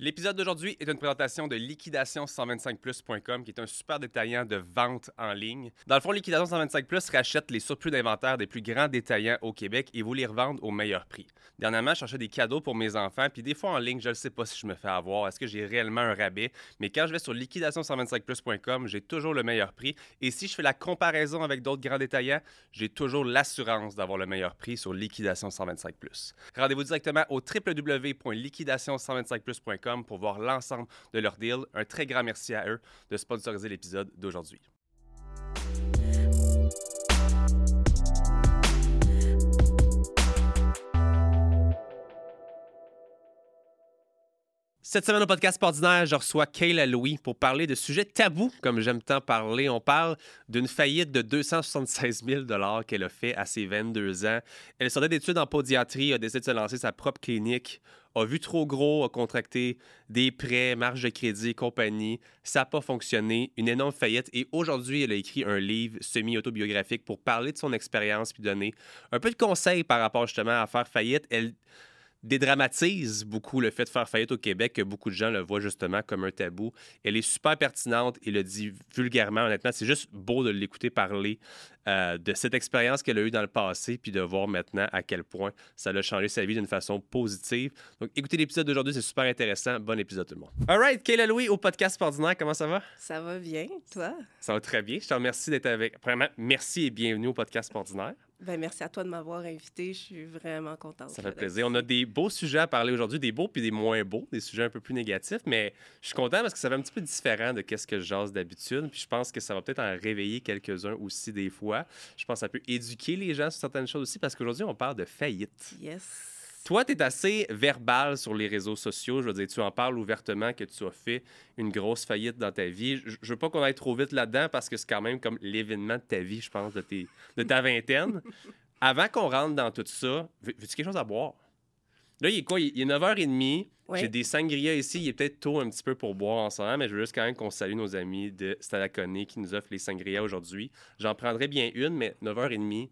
L'épisode d'aujourd'hui est une présentation de liquidation125plus.com qui est un super détaillant de vente en ligne. Dans le fond, Liquidation 125 Plus rachète les surplus d'inventaire des plus grands détaillants au Québec et vous les revendent au meilleur prix. Dernièrement, je cherchais des cadeaux pour mes enfants, puis des fois en ligne, je ne sais pas si je me fais avoir, est-ce que j'ai réellement un rabais, mais quand je vais sur liquidation125plus.com, j'ai toujours le meilleur prix et si je fais la comparaison avec d'autres grands détaillants, j'ai toujours l'assurance d'avoir le meilleur prix sur Liquidation 125 Plus. Rendez-vous directement au www.liquidation125plus.com pour voir l'ensemble de leur deal. Un très grand merci à eux de sponsoriser l'épisode d'aujourd'hui. Cette semaine au podcast ordinaire, je reçois Kayla Louis pour parler de sujets tabous, comme j'aime tant parler. On parle d'une faillite de 276 000 qu'elle a fait à ses 22 ans. Elle sortait d'études en podiatrie, a décidé de se lancer sa propre clinique, a vu trop gros, a contracté des prêts, marge de crédit compagnie. Ça n'a pas fonctionné. Une énorme faillite. Et aujourd'hui, elle a écrit un livre semi-autobiographique pour parler de son expérience puis donner un peu de conseils par rapport justement à faire faillite. Elle dédramatise beaucoup le fait de faire faillite au Québec, que beaucoup de gens le voient justement comme un tabou. Elle est super pertinente et le dit vulgairement, honnêtement. C'est juste beau de l'écouter parler euh, de cette expérience qu'elle a eue dans le passé, puis de voir maintenant à quel point ça a changé sa vie d'une façon positive. Donc, écoutez l'épisode d'aujourd'hui, c'est super intéressant. Bon épisode tout le monde. All right, Kayla Louis au podcast Ordinaire, comment ça va? Ça va bien, toi? Ça va très bien. Je te remercie d'être avec. Premièrement, merci et bienvenue au podcast Ordinaire. Ben, merci à toi de m'avoir invité. Je suis vraiment contente. Ça fait plaisir. On a des beaux sujets à parler aujourd'hui, des beaux puis des moins beaux, des sujets un peu plus négatifs, mais je suis content parce que ça va un petit peu différent de ce que je jase d'habitude. Puis je pense que ça va peut-être en réveiller quelques-uns aussi des fois. Je pense que ça peut éduquer les gens sur certaines choses aussi parce qu'aujourd'hui, on parle de faillite. Yes. Toi, tu es assez verbal sur les réseaux sociaux. Je veux dire, tu en parles ouvertement que tu as fait une grosse faillite dans ta vie. Je, veux pas qu'on aille trop vite là-dedans parce que c'est quand même comme l'événement de ta vie, je pense, de, tes, de ta vingtaine. Avant qu'on rentre dans tout ça, veux-tu quelque chose à boire? Là, il est quoi? Il est 9h30. J'ai des sangrias ici. Il est peut-être tôt un petit peu pour boire ensemble, mais je veux juste quand même qu'on salue nos amis de Stalaconé qui nous offrent les sangrias aujourd'hui. J'en prendrai bien une, mais 9h30,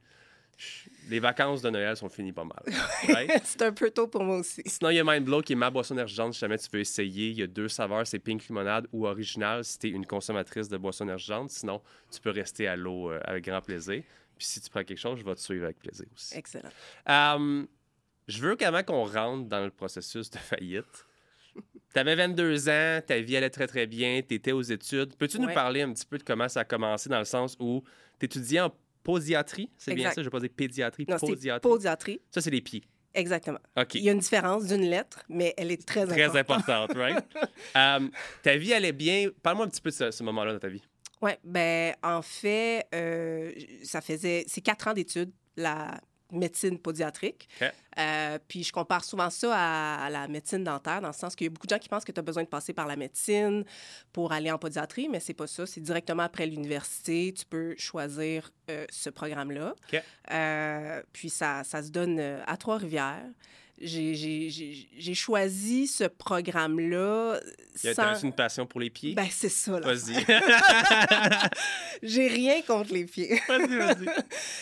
les vacances de Noël sont finies pas mal. c'est un peu tôt pour moi aussi. Sinon, il y a Mindblow qui est ma boisson énergisante si jamais tu veux essayer. Il y a deux saveurs, c'est pink limonade ou original si tu es une consommatrice de boisson énergisante. Sinon, tu peux rester à l'eau euh, avec grand plaisir. Puis si tu prends quelque chose, je vais te suivre avec plaisir aussi. Excellent. Je veux qu'avant qu'on rentre dans le processus de faillite, tu avais 22 ans, ta vie allait très très bien, tu étais aux études. Peux-tu nous parler un petit peu de comment ça a commencé dans le sens où tu étudiais en podiatrie, c'est bien ça, je vais pas dire pédiatrie, non, podiatrie. podiatrie. Ça, c'est les pieds. Exactement. Il y a une différence d'une lettre, mais elle est très, très importante. right? Euh, ta vie allait bien. Parle-moi un petit peu de ce, moment-là dans ta vie. Oui, ben en fait, euh, ça faisait... C'est quatre ans d'études, la médecine podiatrique. Euh, puis je compare souvent ça à, la médecine dentaire, dans le sens qu'il y a beaucoup de gens qui pensent que tu as besoin de passer par la médecine pour aller en podiatrie, mais c'est pas ça. C'est directement après l'université, tu peux choisir euh, ce programme-là. Euh, puis ça, ça se donne à Trois-Rivières j'ai choisi ce programme-là. Sans... une passion pour les pieds? Ben, c'est ça. Vas-y. j'ai rien contre les pieds. Vas-y, vas-y.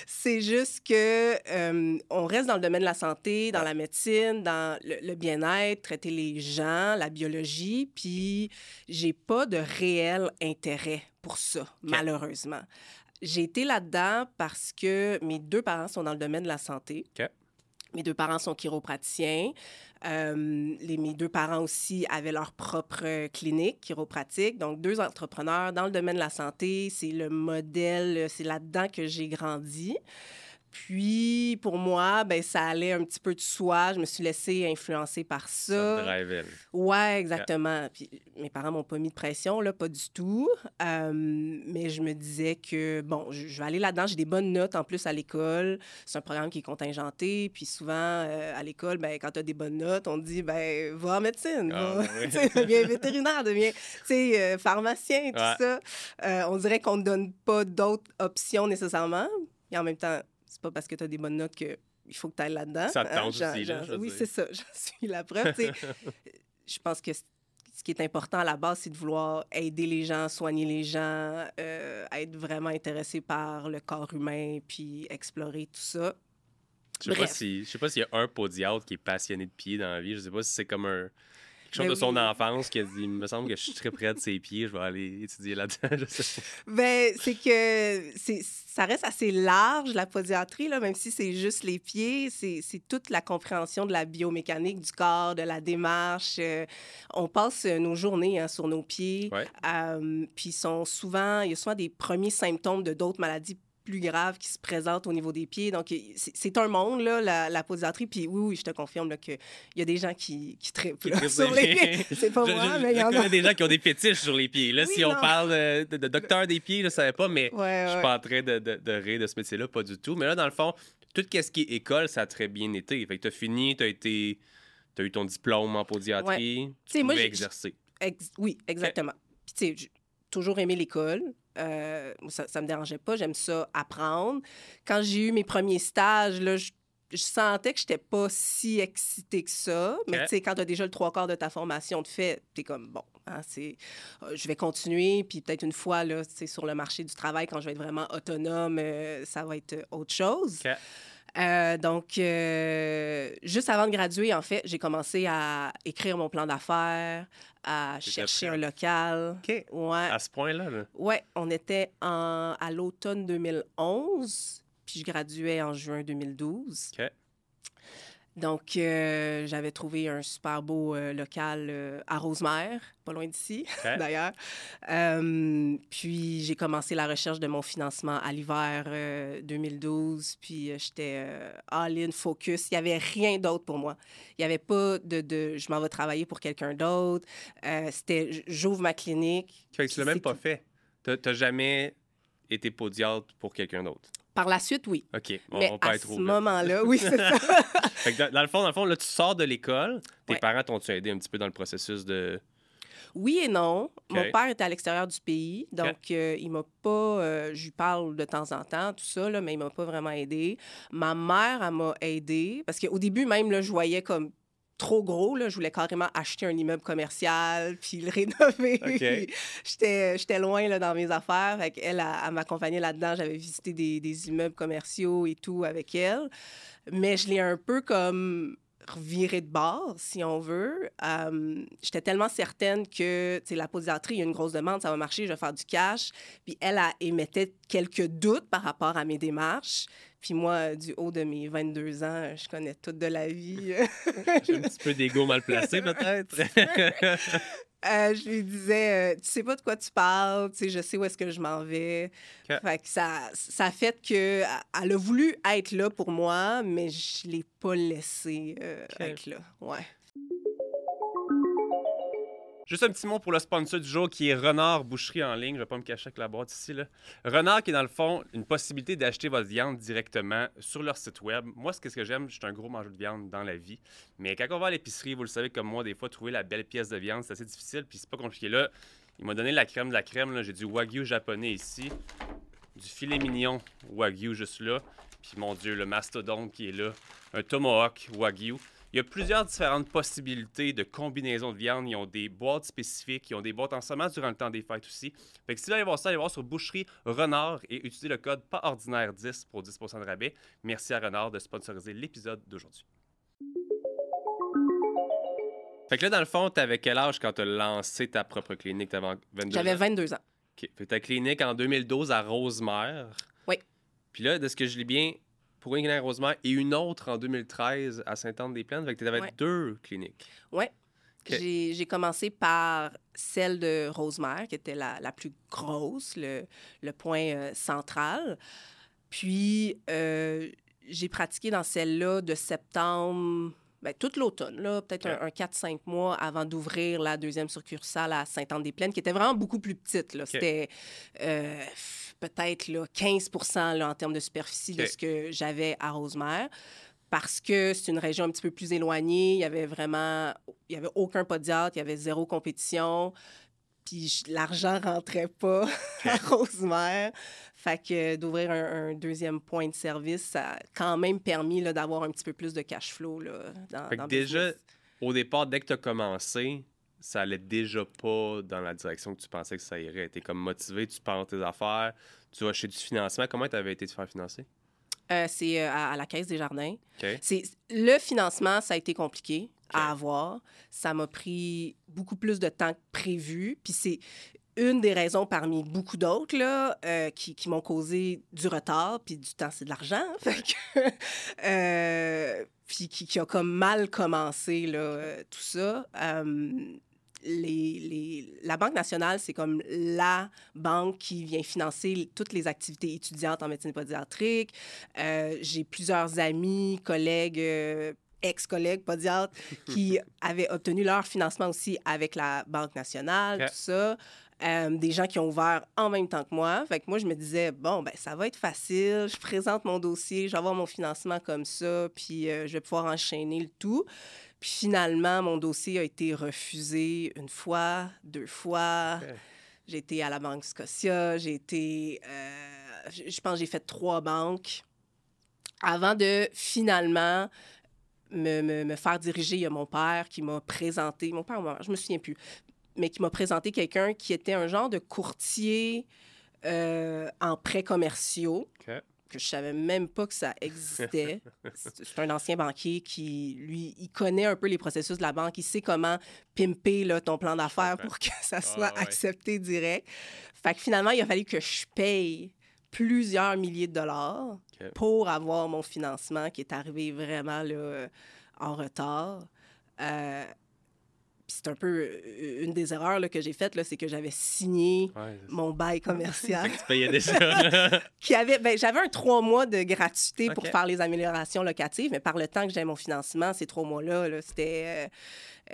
c'est juste que euh, on reste dans le domaine de la santé, dans la médecine, dans le, bien-être, traiter les gens, la biologie, puis j'ai pas de réel intérêt pour ça, malheureusement. J'ai été là-dedans parce que mes deux parents sont dans le domaine de la santé. OK. Mes deux parents sont chiropraticiens. Euh, mes deux parents aussi avaient leur propre clinique chiropratique. Donc, deux entrepreneurs dans le domaine de la santé. C'est le modèle, c'est là-dedans que j'ai grandi. Puis, pour moi, ben, ça allait un petit peu de soi. Je me suis laissée influencer par ça. Ça Ouais, exactement. Puis, mes parents m'ont pas mis de pression, là, pas du tout. Euh, mais je me disais que, bon, je, vais aller là-dedans. J'ai des bonnes notes en plus à l'école. C'est un programme qui est contingenté. Puis, souvent, euh, à l'école, ben, quand tu as des bonnes notes, on te dit, ben, va en médecine. Ah, deviens vétérinaire, deviens, euh, pharmacien, tout ça. on dirait qu'on ne donne pas d'autres options nécessairement. Et en même temps, c'est pas parce que tu as des bonnes notes que il faut que tu ailles là-dedans. Ça te tente hein, aussi, Oui, c'est ça. J'en suis la preuve. je pense que ce qui est important à la base, c'est de vouloir aider les gens, soigner les gens, euh, être vraiment intéressé par le corps humain, puis explorer tout ça. Je sais pas si, je sais pas s'il y a un podiatre qui est passionné de pied dans la vie. Je sais pas si c'est comme un quelque chose Ben de son oui. enfance qui a dit Il me semble que je suis très près de ses pieds, je vais aller étudier là-dedans. Ben, c'est que ça reste assez large, la podiatrie, là, même si c'est juste les pieds. C'est, toute la compréhension de la biomécanique du corps, de la démarche. Euh, on passe euh, nos journées hein, sur nos pieds. Ouais. Euh, puis sont souvent, il y a souvent des premiers symptômes de d'autres maladies plus graves qui se présentent au niveau des pieds. Donc, c'est, un monde, là, la, la podiatrie. Puis oui, oui, je te confirme qu'il y a des gens qui, qui trippent là, trippent sur les pieds. pieds. C'est pas Je- moi, je- mais il y en a. des gens qui ont des fétiches sur les pieds. Là, Oui, si on parle de, de- docteur des pieds, je ne savais pas, mais Ouais, je suis ouais. pas en train de, de, de rire de ce métier-là, pas du tout. Mais là, dans le fond, tout ce qui est école, ça a très bien été. Fait que tu as fini, tu as été. As eu ton diplôme en podiatrie, Tu sais, tu moi, pouvais j'ai- exercer. Ex- oui, exactement. Puis, tu sais, j'ai toujours aimé l'école. Euh, ça, ça me dérangeait pas. J'aime ça apprendre. Quand j'ai eu mes premiers stages, là, je, je sentais que j'étais pas si excitée que ça. Mais tu sais, quand tu as déjà le trois quarts de ta formation de fait, tu es comme, bon, hein, c'est, euh, je vais continuer. Puis peut-être une fois, là, sur le marché du travail, quand je vais être vraiment autonome, euh, ça va être autre chose. Euh, donc, euh, juste avant de graduer, en fait, j'ai commencé à écrire mon plan d'affaires, à chercher un local. OK. Ouais, À ce point-là, là? ouais, on était en, à l'automne 2011, puis je graduais en juin 2012. OK. Donc, euh, j'avais trouvé un super beau euh, local euh, à Rosemère, pas loin d'ici, d'ailleurs. Puis, j'ai commencé la recherche de mon financement à l'hiver euh, 2012. Puis, j'étais all-in, focus. Il n'y avait rien d'autre pour moi. Il n'y avait pas de, de je m'en vais travailler pour quelqu'un d'autre. C'était j'ouvre ma clinique. Fait que tu l'as même pas fait. T'as- T'as jamais été podiatre pour quelqu'un d'autre. Par la suite, oui. OK. On, Mais peut à être ce moment-là, oui, c'est ça. Fait que dans, le fond, dans le fond, là, tu sors de l'école. Tes Ouais. parents t'ont-tu aidé un petit peu dans le processus de. Oui et non. Mon père était à l'extérieur du pays, donc euh, il m'a pas. euh, je lui parle de temps en temps, tout ça, là, mais il m'a pas vraiment aidé. Ma mère, elle m'a aidé parce qu'au début, même, là, je voyais comme trop gros. Là, je voulais carrément acheter un immeuble commercial puis le rénover. J'étais loin là, dans mes affaires. Fait elle, elle, elle m'accompagnait là-dedans. J'avais visité des, des immeubles commerciaux et tout avec elle. Mais je l'ai un peu comme reviré de bord, si on veut. Euh, J'étais tellement certaine que la podiatrie, il y a une grosse demande, ça va marcher, je vais faire du cash. Puis elle, elle émettait quelques doutes par rapport à mes démarches. Puis moi, du haut de mes 22 ans, je connais tout de la vie. J'ai un petit peu d'ego mal placé, peut-être. Euh, je lui disais, euh, tu sais pas de quoi tu parles, tu sais, je sais où est-ce que je m'en vais. Ok. Fait que ça, ça a fait que elle a voulu être là pour moi, mais je l'ai pas laissé euh, être là. Ouais. Juste un petit mot pour le sponsor du jour qui est Renard Boucherie en ligne. Je vais pas me cacher avec la boîte ici. Renard qui est dans le fond une possibilité d'acheter votre viande directement sur leur site web. Moi, ce que que j'aime, je suis un gros mangeur de viande dans la vie. Mais quand on va à l'épicerie, vous le savez comme moi, des fois, trouver la belle pièce de viande, c'est assez difficile. Puis c'est pas compliqué. Là, il m'a donné la crème de la crème. J'ai du wagyu japonais ici. Du filet mignon wagyu juste là. Puis mon Dieu, le mastodonte qui est là. Un tomahawk wagyu. Il y a plusieurs différentes possibilités de combinaisons de viande. Ils ont des boîtes spécifiques, ils ont des boîtes en semence durant le temps des fêtes aussi. Fait que si vous allez voir ça, allez voir sur Boucherie Renard et utilisez le code pas ordinaire 10 pour 10% de rabais. Merci à Renard de sponsoriser l'épisode d'aujourd'hui. Fait que là, dans le fond, t'avais quel âge quand t'as lancé ta propre clinique? T'avais 22 J'avais ans? 22 ans. OK. Fait que ta clinique en 2012 à Rosemère. Oui. Puis là, de ce que je lis bien, pour une clinique à Rosemère et une autre en 2013 à Sainte-Anne-des-Plaines. Fait que t'avais Ouais. deux cliniques. J'ai j'ai commencé par celle de Rosemère, qui était la, la plus grosse, le, le point euh, central. Puis, euh, j'ai pratiqué dans celle-là de septembre, ben, toute l'automne, là, peut-être un, un 4-5 mois avant d'ouvrir la deuxième succursale à Sainte-Anne-des-Plaines, qui était vraiment beaucoup plus petite. là. C'était euh, peut-être là, 15 là, en termes de superficie de ce que j'avais à Rosemère parce que c'est une région un petit peu plus éloignée. Il y avait vraiment, il y avait aucun podiatre, il y avait zéro compétition. Puis l'argent rentrait pas à Rosemère. Fait que d'ouvrir un, un deuxième point de service, ça a quand même permis d'avoir un petit peu plus de cash flow là, dans, Fait que dans déjà, business. au départ, dès que tu as commencé, ça allait déjà pas dans la direction que tu pensais que ça irait. Tu es comme motivé, tu pars tes affaires, tu vas chez du financement. Comment tu avais été te faire financer? Euh, c'est euh, à, à la Caisse des Jardins. C'est le financement, ça a été compliqué. à avoir. Ça m'a pris beaucoup plus de temps que prévu. Puis c'est une des raisons parmi beaucoup d'autres là, euh, qui, qui m'ont causé du retard, puis du temps, c'est de l'argent. Euh, puis qui, qui, a comme mal commencé, là, euh, tout ça. les, les, la Banque nationale, c'est comme la banque qui vient financer toutes les activités étudiantes en médecine pédiatrique. J'ai plusieurs amis, collègues ex-collègues podiatres qui avaient obtenu leur financement aussi avec la Banque nationale, tout ça. Euh, des gens qui ont ouvert en même temps que moi. Fait que moi, je me disais, bon, ben ça va être facile, je présente mon dossier, je vais avoir mon financement comme ça, puis euh, je vais pouvoir enchaîner le tout. Puis finalement, mon dossier a été refusé une fois, deux fois. J'ai été à la Banque Scotia, j'ai été, euh, je pense, j'ai fait trois banques avant de finalement me, me, me, faire diriger. Il y a mon père qui m'a présenté, mon père je me souviens plus, mais qui m'a présenté quelqu'un qui était un genre de courtier euh, en prêts commerciaux. Que je savais même pas que ça existait. c'est un ancien banquier qui, lui, il connaît un peu les processus de la banque. Il sait comment pimper là, ton plan d'affaires pour que ça ah, soit accepté direct. Fait que finalement, il a fallu que je paye plusieurs milliers de dollars pour avoir mon financement qui est arrivé vraiment là, en retard. Euh, c'est un peu euh, une des erreurs là, que j'ai faites, c'est que j'avais signé mon bail commercial. tu payais déjà. qui avait, ben, j'avais un trois mois de gratuité pour faire les améliorations locatives, mais par le temps que j'avais mon financement, ces trois mois-là, -là, c'était, euh,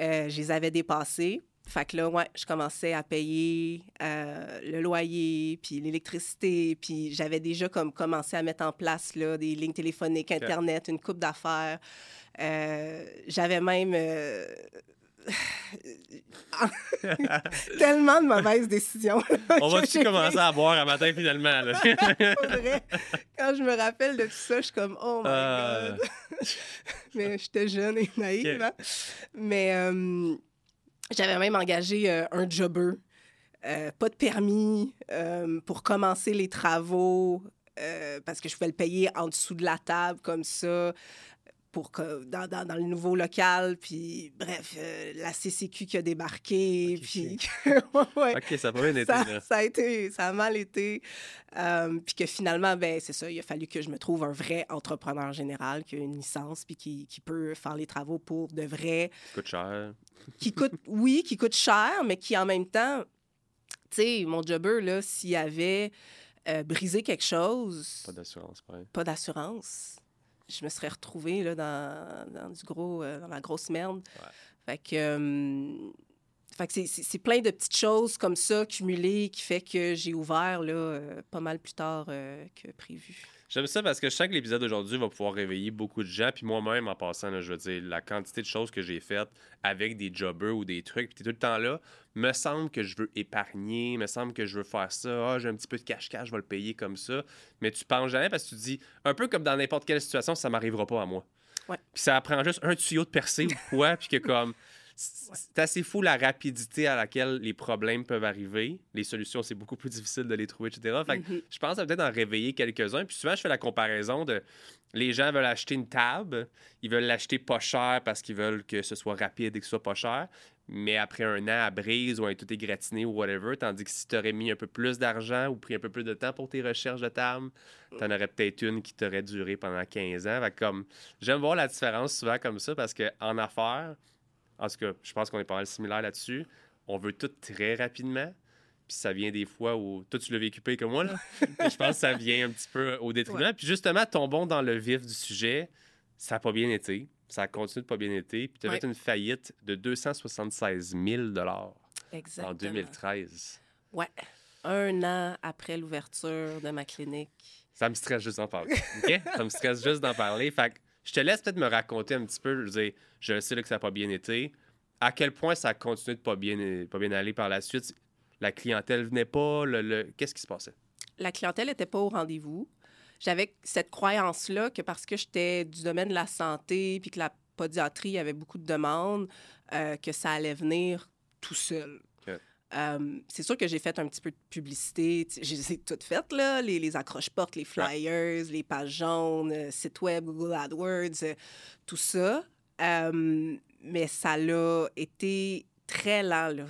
euh, je les avais dépassés. Fait que là, ouais, je commençais à payer le loyer, puis l'électricité, puis j'avais déjà comme commencé à mettre en place là, des lignes téléphoniques, Internet, une coupe d'affaires. j'avais même Tellement de mauvaises décisions. On va-tu commencer à boire un matin finalement? Là? vrai. Quand je me rappelle de tout ça, je suis comme, oh my euh. God. Mais j'étais jeune et naïve. Hein. Mais euh, j'avais même engagé euh, un jobber. pas de permis pour commencer les travaux. parce que je pouvais le payer en dessous de la table comme ça pour que, dans, dans, le nouveau local, puis bref, euh, la CCQ qui a débarqué, puis... ouais, OK, ça a pas bien été, ça, ça, a été, ça a mal été. Euh, puis que finalement, ben c'est ça, il a fallu que je me trouve un vrai entrepreneur général qui a une licence, puis qui, qui peut faire les travaux pour de vrai... Qui coûte cher. qui coûte, oui, qui coûte cher, mais qui en même temps, tu sais, mon jobber, là, s'il avait... Euh, brisé quelque chose. Pas d'assurance, Pas d'assurance je me serais retrouvée là, dans, dans du gros, euh, dans la grosse merde. Fait que, euh, fait que c'est plein de petites choses comme ça cumulées qui fait que j'ai ouvert là, euh, pas mal plus tard que prévu. J'aime ça parce que je sens que l'épisode d'aujourd'hui va pouvoir réveiller beaucoup de gens. Puis moi-même, en passant, je veux dire, la quantité de choses que j'ai faites avec des jobbers ou des trucs, puis tout le temps là, me semble que je veux épargner, me semble que je veux faire ça. Ah, j'ai un petit peu de cash-cash, je vais le payer comme ça. Mais tu penses jamais parce que tu te dis, un peu comme dans n'importe quelle situation, ça m'arrivera pas à moi. Ouais. Puis ça prend juste un tuyau de percée ou quoi, puis que comme c'est assez fou la rapidité à laquelle les problèmes peuvent arriver. Les solutions, c'est beaucoup plus difficile de les trouver, etc. Fait mm-hmm. Je pense peut-être en réveiller quelques-uns. Puis souvent, je fais la comparaison de les gens veulent acheter une table, ils veulent l'acheter pas cher parce qu'ils veulent que ce soit rapide et que ce soit pas cher. Mais après un an à brise ou un tout égratigné ou whatever, tandis que si tu aurais mis un peu plus d'argent ou pris un peu plus de temps pour tes recherches de table, tu en aurais peut-être une qui t'aurait duré pendant 15 ans. Fait comme, j'aime voir la différence souvent comme ça parce qu'en affaires, en tout cas, je pense qu'on est pas mal similaire là-dessus. On veut tout très rapidement. Puis ça vient des fois où. Toi, tu l'as vécu comme moi, là. je pense que ça vient un petit peu au détriment. Puis justement, tombons dans le vif du sujet. Ça n'a pas bien été. Ça a continué de pas bien été. Puis tu as fait une faillite de 276 000 en 2013. Ouais. Un an après l'ouverture de ma clinique. Ça me stresse juste d'en parler. OK? ça me stresse juste d'en parler. Fait que je te laisse peut-être me raconter un petit peu. Je, je sais que ça n'a pas bien été. À quel point ça a continué de pas bien, pas bien aller par la suite? La clientèle venait pas? Qu'est-ce qui se passait? La clientèle n'était pas au rendez-vous. J'avais cette croyance-là que parce que j'étais du domaine de la santé puis que la podiatrie avait beaucoup de demandes, euh, que ça allait venir tout seul. Euh, c'est sûr que j'ai fait un petit peu de publicité. J'ai tout fait, là, les, les accroches-portes, les flyers, les pages jaunes, euh, site web, Google AdWords, euh, tout ça. mais ça l'a été très lent là,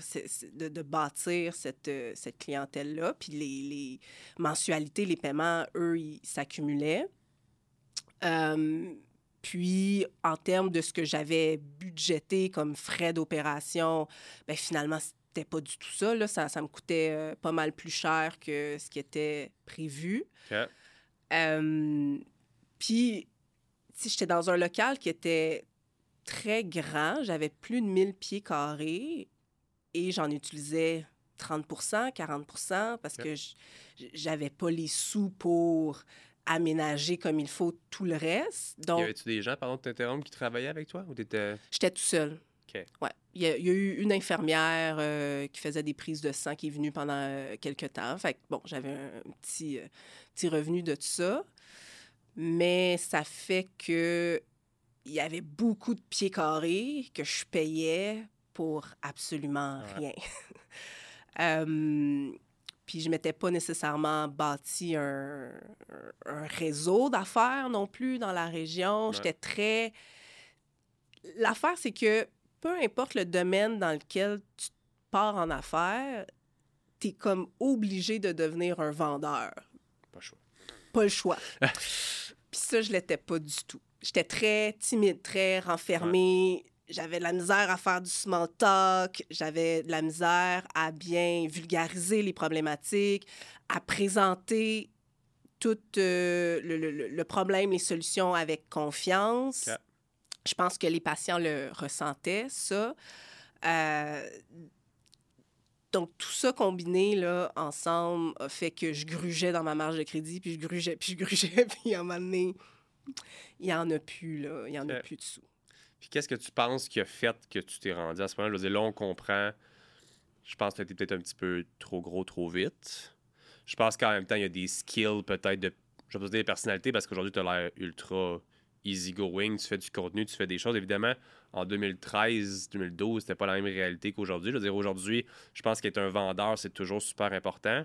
de, de, bâtir cette, cette clientèle-là. Puis les, les, mensualités, les paiements, eux, ils s'accumulaient. puis, en termes de ce que j'avais budgété comme frais d'opération, ben finalement, c'était pas du tout ça. Là. Ça, ça me coûtait pas mal plus cher que ce qui était prévu. puis, j'étais dans un local qui était très grand. J'avais plus de 1000 pieds carrés et j'en utilisais 30 40 parce que j'avais pas les sous pour aménager comme il faut tout le reste. Donc, y avait-tu des gens, pardon de t'interrompre, qui travaillaient avec toi ou t'étais... J'étais tout seul. Ouais. Il y, a, eu une infirmière euh, qui faisait des prises de sang qui est venue pendant euh, quelques temps. Fait bon, j'avais un petit, euh, petit revenu de tout ça. Mais ça fait que il y avait beaucoup de pieds carrés que je payais pour absolument rien. puis je m'étais pas nécessairement bâti un, réseau d'affaires non plus dans la région. J'étais très... L'affaire, c'est que peu importe le domaine dans lequel tu pars en affaires, tu es comme obligé de devenir un vendeur. Pas le choix. Pas le choix. Puis ça, je l'étais pas du tout. J'étais très timide, très renfermée. J'avais de la misère à faire du small talk. J'avais de la misère à bien vulgariser les problématiques, à présenter tout euh, le, problème, les solutions avec confiance. Je pense que les patients le ressentaient, ça. Euh, donc, tout ça combiné là, ensemble a fait que je grugeais dans ma marge de crédit, puis je grugeais, puis je grugeais, puis à un moment donné, il n'y en a plus, là. Il n'y en a plus de sous. Puis qu'est-ce que tu penses qui a fait que tu t'es rendu à ce point-là? Je veux dire, là, on comprend. Je pense que tu étais peut-être un petit peu trop gros, trop vite. Je pense qu'en même temps, il y a des skills, peut-être, de. Je vais pas dire des personnalités, parce qu'aujourd'hui, tu as l'air ultra easygoing, tu fais du contenu, tu fais des choses. Évidemment, en 2013, 2012, c'était pas la même réalité qu'aujourd'hui. Je veux dire, aujourd'hui, je pense qu'être un vendeur, c'est toujours super important.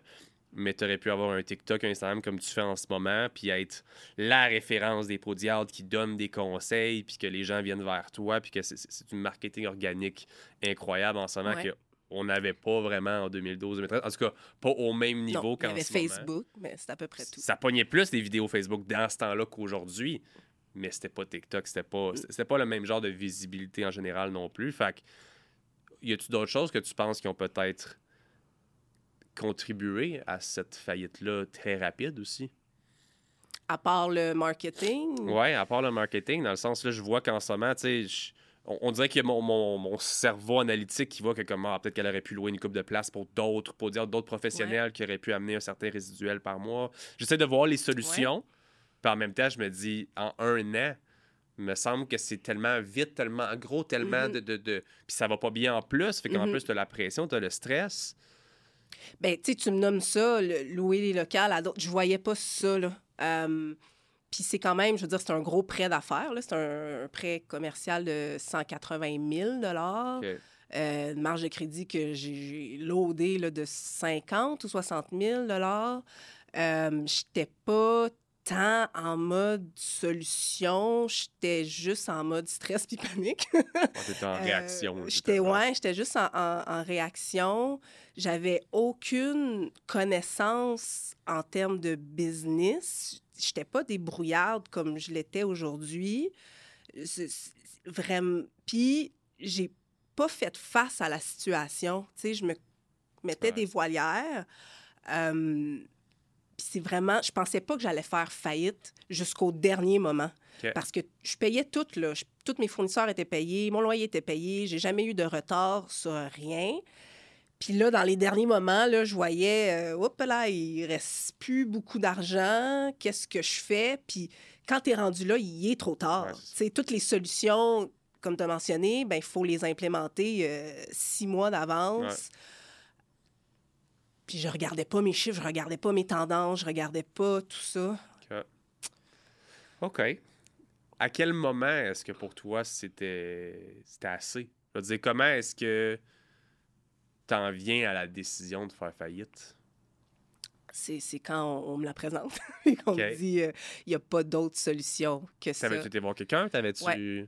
Mais tu aurais pu avoir un TikTok, un Instagram comme tu fais en ce moment, puis être la référence des podiades qui donne des conseils, puis que les gens viennent vers toi, puis que c'est du marketing organique incroyable en ce moment qu'on n'avait pas vraiment en 2012-2013. En tout cas, pas au même niveau qu'en ce moment. Il y avait Facebook, mais c'est à peu près tout. Ça pognait plus des vidéos Facebook dans ce temps-là qu'aujourd'hui mais c'était pas TikTok, c'était pas, c'était pas le même genre de visibilité en général non plus. Fait que, y a-tu d'autres choses que tu penses qui ont peut-être contribué à cette faillite-là très rapide aussi? À part le marketing? Oui, à part le marketing, dans le sens là, je vois qu'en ce moment, tu sais, on, dirait qu'il y a mon, mon, cerveau analytique qui voit que comment peut-être qu'elle aurait pu louer une coupe de place pour d'autres, pour dire d'autres professionnels qui auraient pu amener un certain résiduel par mois. J'essaie de voir les solutions. Puis en même temps, je me dis, en un an, il me semble que c'est tellement vite, tellement gros, tellement mm-hmm. de, de, Puis ça va pas bien en plus. Fait qu'en mm-hmm. plus, tu as la pression, tu as le stress. Ben, tu sais, tu me nommes ça, louer les locales à d'autres. Je voyais pas ça, là. puis c'est quand même, je veux dire, c'est un gros prêt d'affaires. C'est un, prêt commercial de 180 000 euh, une marge de crédit que j'ai loadé là, de 50 ou 60 000 Je n'étais pas tant en mode solution, j'étais juste en mode stress puis panique. J'étais en réaction. Euh, j'étais ouais, j'étais juste en, en, réaction. J'avais aucune connaissance en termes de business. J'étais pas débrouillarde comme je l'étais aujourd'hui. Vraiment. Puis j'ai pas fait face à la situation. Tu sais, je me mettais des voilières. Euh, c'est vraiment, je pensais pas que j'allais faire faillite jusqu'au dernier moment. Parce que je payais tout, là. tous mes fournisseurs étaient payés, mon loyer était payé, j'ai jamais eu de retard sur rien. Puis là, dans les derniers moments, là, je voyais, euh, là, il reste plus beaucoup d'argent, qu'est-ce que je fais? Puis quand tu es rendu là, il est trop tard. Ouais, toutes les solutions, comme tu as mentionné, ben, il faut les implémenter euh, six mois d'avance. Puis je regardais pas mes chiffres, je regardais pas mes tendances, je regardais pas tout ça. OK. À quel moment est-ce que pour toi c'était assez? Je veux dire, comment est-ce que tu en viens à la décision de faire faillite? C'est quand on, me la présente et qu'on me dit il n'y a pas d'autre solution que ça. T'avais-tu été voir quelqu'un? T'avais-tu...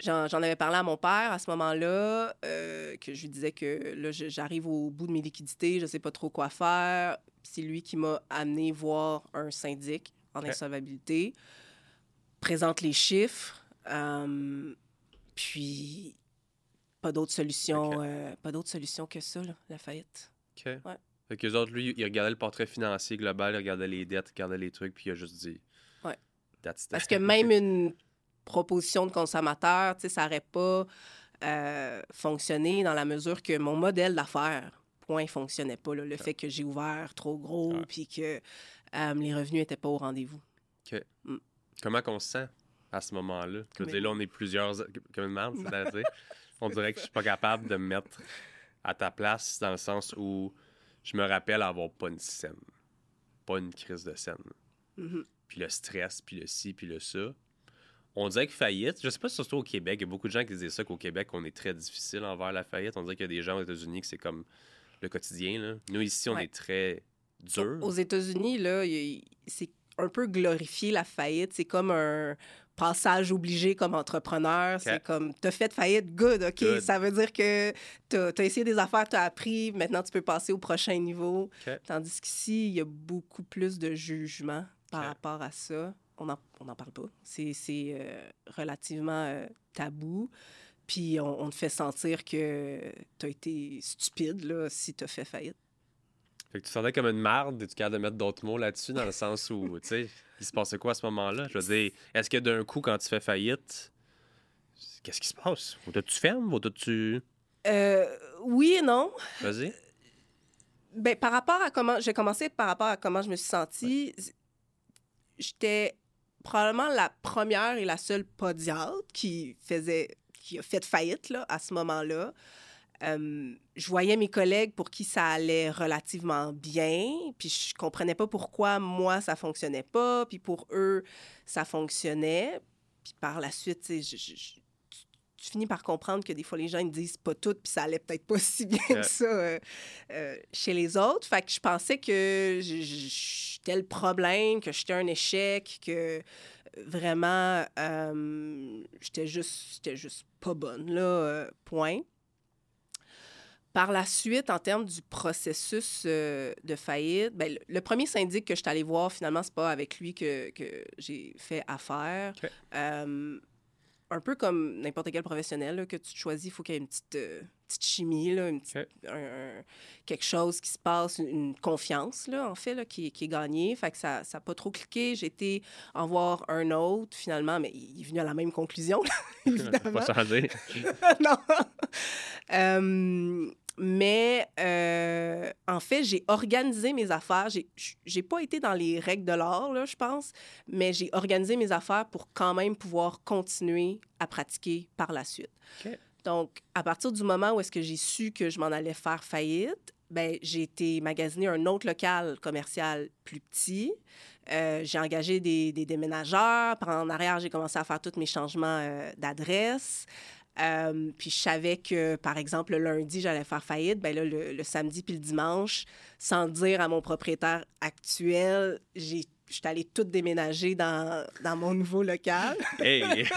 J'en avais parlé à mon père à ce moment-là, que je lui disais que là, j'arrive au bout de mes liquidités, je ne sais pas trop quoi faire. C'est lui qui m'a amené voir un syndic en insolvabilité, présente les chiffres, puis pas d'autre solution, pas d'autre solution que ça, la faillite. OK. Ouais. Fait qu'eux autres, lui, il regardait le portrait financier global, il regardait les dettes, il regardait les trucs, puis il a juste dit. Ouais. Parce que même une proposition de consommateur, tu sais, ça n'aurait pas euh, fonctionné dans la mesure que mon modèle d'affaires, point, fonctionnait pas. Le fait que j'ai ouvert trop gros, puis que euh, les revenus n'étaient pas au rendez-vous. OK. Mm. Comment qu'on se sent à ce moment-là? Je veux dire, là, on est plusieurs. Comme une merde, c'est-à-dire. on dirait que je suis pas capable de me mettre à ta place dans le sens où je me rappelle avoir pas une scène. Pas une crise de scène. Mm-hmm. Puis le stress, puis le ci, puis le ça. On dirait que faillite, je sais pas si surtout au Québec, il y a beaucoup de gens qui disent ça qu'au Québec, on est très difficile envers la faillite. On dirait qu'il y a des gens aux États-Unis que c'est comme le quotidien. Là. Nous, ici, on est très dur. Aux États-Unis, là, c'est un peu glorifié la faillite. C'est comme un passage obligé comme entrepreneur. C'est comme, t'as fait faillite, good, OK. Ça veut dire que t'as as essayé des affaires, t'as appris, maintenant tu peux passer au prochain niveau. Tandis qu'ici, il y a beaucoup plus de jugement par rapport à ça. On n'en on en parle pas. C'est euh, relativement euh, tabou. Puis on, on, te fait sentir que t'as été stupide là, si t'as fait faillite. Fait que tu sentais comme une marde, et tu capable de mettre d'autres mots là-dessus, dans le sens où, tu sais, il se passait quoi à ce moment-là? Je veux dire, est-ce que d'un coup, quand tu fais faillite, qu'est-ce qui se passe? Que tu fermes? Que tu. Euh, oui et non. Vas-y. Ben, par rapport à comment. J'ai commencé par rapport à comment je me suis sentie. J'étais probablement la première et la seule podiatre qui faisait. qui a fait faillite, là, à ce moment-là. Euh, je voyais mes collègues pour qui ça allait relativement bien, puis je comprenais pas pourquoi moi ça fonctionnait pas, puis pour eux ça fonctionnait. Puis par la suite, je, tu finis par comprendre que des fois les gens ils disent pas tout, puis ça allait peut-être pas si bien que ça euh, euh, chez les autres. Fait que je pensais que j'étais le problème, que j'étais un échec, que vraiment j'étais juste, juste pas bonne là, point. Par la suite, en termes du processus euh, de faillite, ben, le, premier syndic que je suis allée voir, finalement, c'est pas avec lui que, que j'ai fait affaire. Euh, un peu comme n'importe quel professionnel que tu choisis, il faut qu'il y ait une petite, euh, petite chimie, là, quelque chose qui se passe, une, confiance, là, en fait, là, qui, qui, est gagnée. Fait que ça n'a pas trop cliqué. J'ai été en voir un autre, finalement, mais il est venu à la même conclusion, évidemment. pas changé. non. Mais euh, en fait, j'ai organisé mes affaires. J'ai pas été dans les règles de l'art, je pense, mais j'ai organisé mes affaires pour quand même pouvoir continuer à pratiquer par la suite. Donc, à partir du moment où est-ce que j'ai su que je m'en allais faire faillite, ben j'ai été magasiner un autre local commercial plus petit. Euh, j'ai engagé des, des, déménageurs. En arrière, j'ai commencé à faire tous mes changements euh, d'adresse. Euh, puis je savais que, par exemple, le lundi, j'allais faire faillite. Bien là, le, samedi puis le dimanche, sans dire à mon propriétaire actuel, j'ai je suis allée tout déménager dans, dans mon nouveau local. Hey!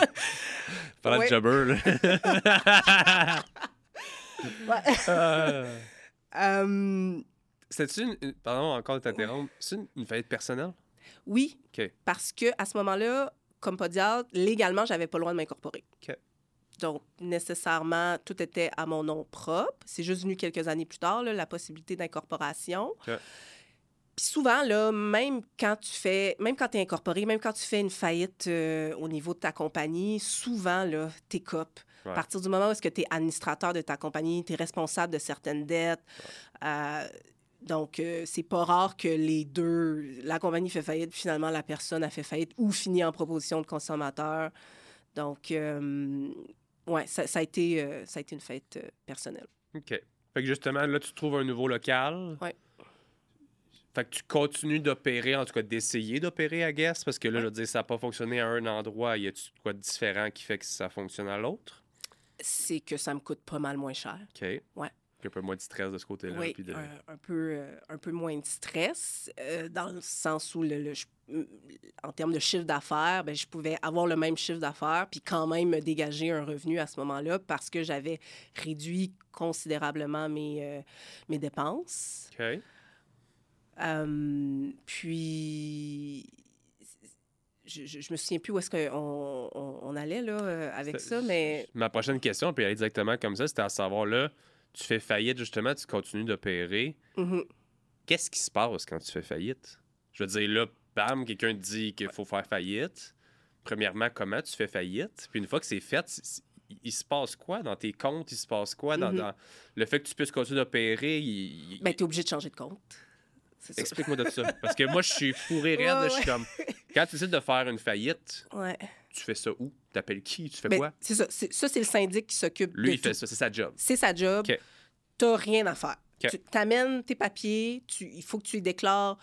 Parlant de jobber, là. ouais. Euh... um... C'était-tu une... Pardon, encore de t'interrompre. C'est une, une faillite personnelle? Oui. Parce que à ce moment-là, comme podiatre, légalement, j'avais pas le droit de m'incorporer. Donc, nécessairement, tout était à mon nom propre. C'est juste venu quelques années plus tard, la possibilité d'incorporation. Puis souvent, là, même quand tu fais, même quand tu es incorporé, même quand tu fais une faillite euh, au niveau de ta compagnie, souvent, là, t'es cop. À partir du moment où est-ce que tu es administrateur de ta compagnie, tu es responsable de certaines dettes. Euh, donc, euh, c'est pas rare que les deux, la compagnie fait faillite, finalement, la personne a fait faillite ou finit en proposition de consommateur. Donc, oui, ça, a été, euh, ça a été une fête euh, personnelle. OK. Fait que justement, là, tu trouves un nouveau local. Oui. Fait que tu continues d'opérer, en tout cas d'essayer d'opérer à Guest, parce que là, je veux dire, ça n'a pas fonctionné à un endroit. Y a-tu quoi de différent qui fait que ça fonctionne à l'autre? C'est que ça me coûte pas mal moins cher. OK. Ouais. Un peu moins de stress de ce côté-là. Oui, puis de- un, un peu, euh, un peu moins de stress, euh, dans le sens où, le, le- je- mm, en termes de chiffre d'affaires, ben, je pouvais avoir le même chiffre d'affaires, puis quand même me dégager un revenu à ce moment-là parce que j'avais réduit considérablement mes, euh, mes dépenses. OK. Euh, puis, je, je, je me souviens plus où est-ce qu'on on, on allait là, euh, avec ça, mais Ma prochaine question, puis aller directement comme ça, c'était à savoir là, tu fais faillite justement, tu continues d'opérer. mhm. Qu'est-ce qui se passe quand tu fais faillite? Je veux dire, là, bam, quelqu'un te dit qu'il faut faire faillite. Premièrement, comment tu fais faillite? Puis une fois que c'est fait, il, se passe quoi dans tes comptes? Il se passe quoi dans, Mhm. dans- le fait que tu puisses continuer d'opérer? il- ben, tu es obligé de changer de compte. Explique-moi de ça. Parce que moi, je suis fourré raide. Ouais, Je suis comme, quand tu décides de faire une faillite, Ouais. tu fais ça où? T'appelles qui? Tu fais Ben, quoi? c'est ça. C'est- Ça, c'est le syndic qui s'occupe Lui, de il fait ça. C'est sa job. C'est sa job. T'as rien à faire. Tu t'amènes tes papiers, tu, il faut que tu les déclares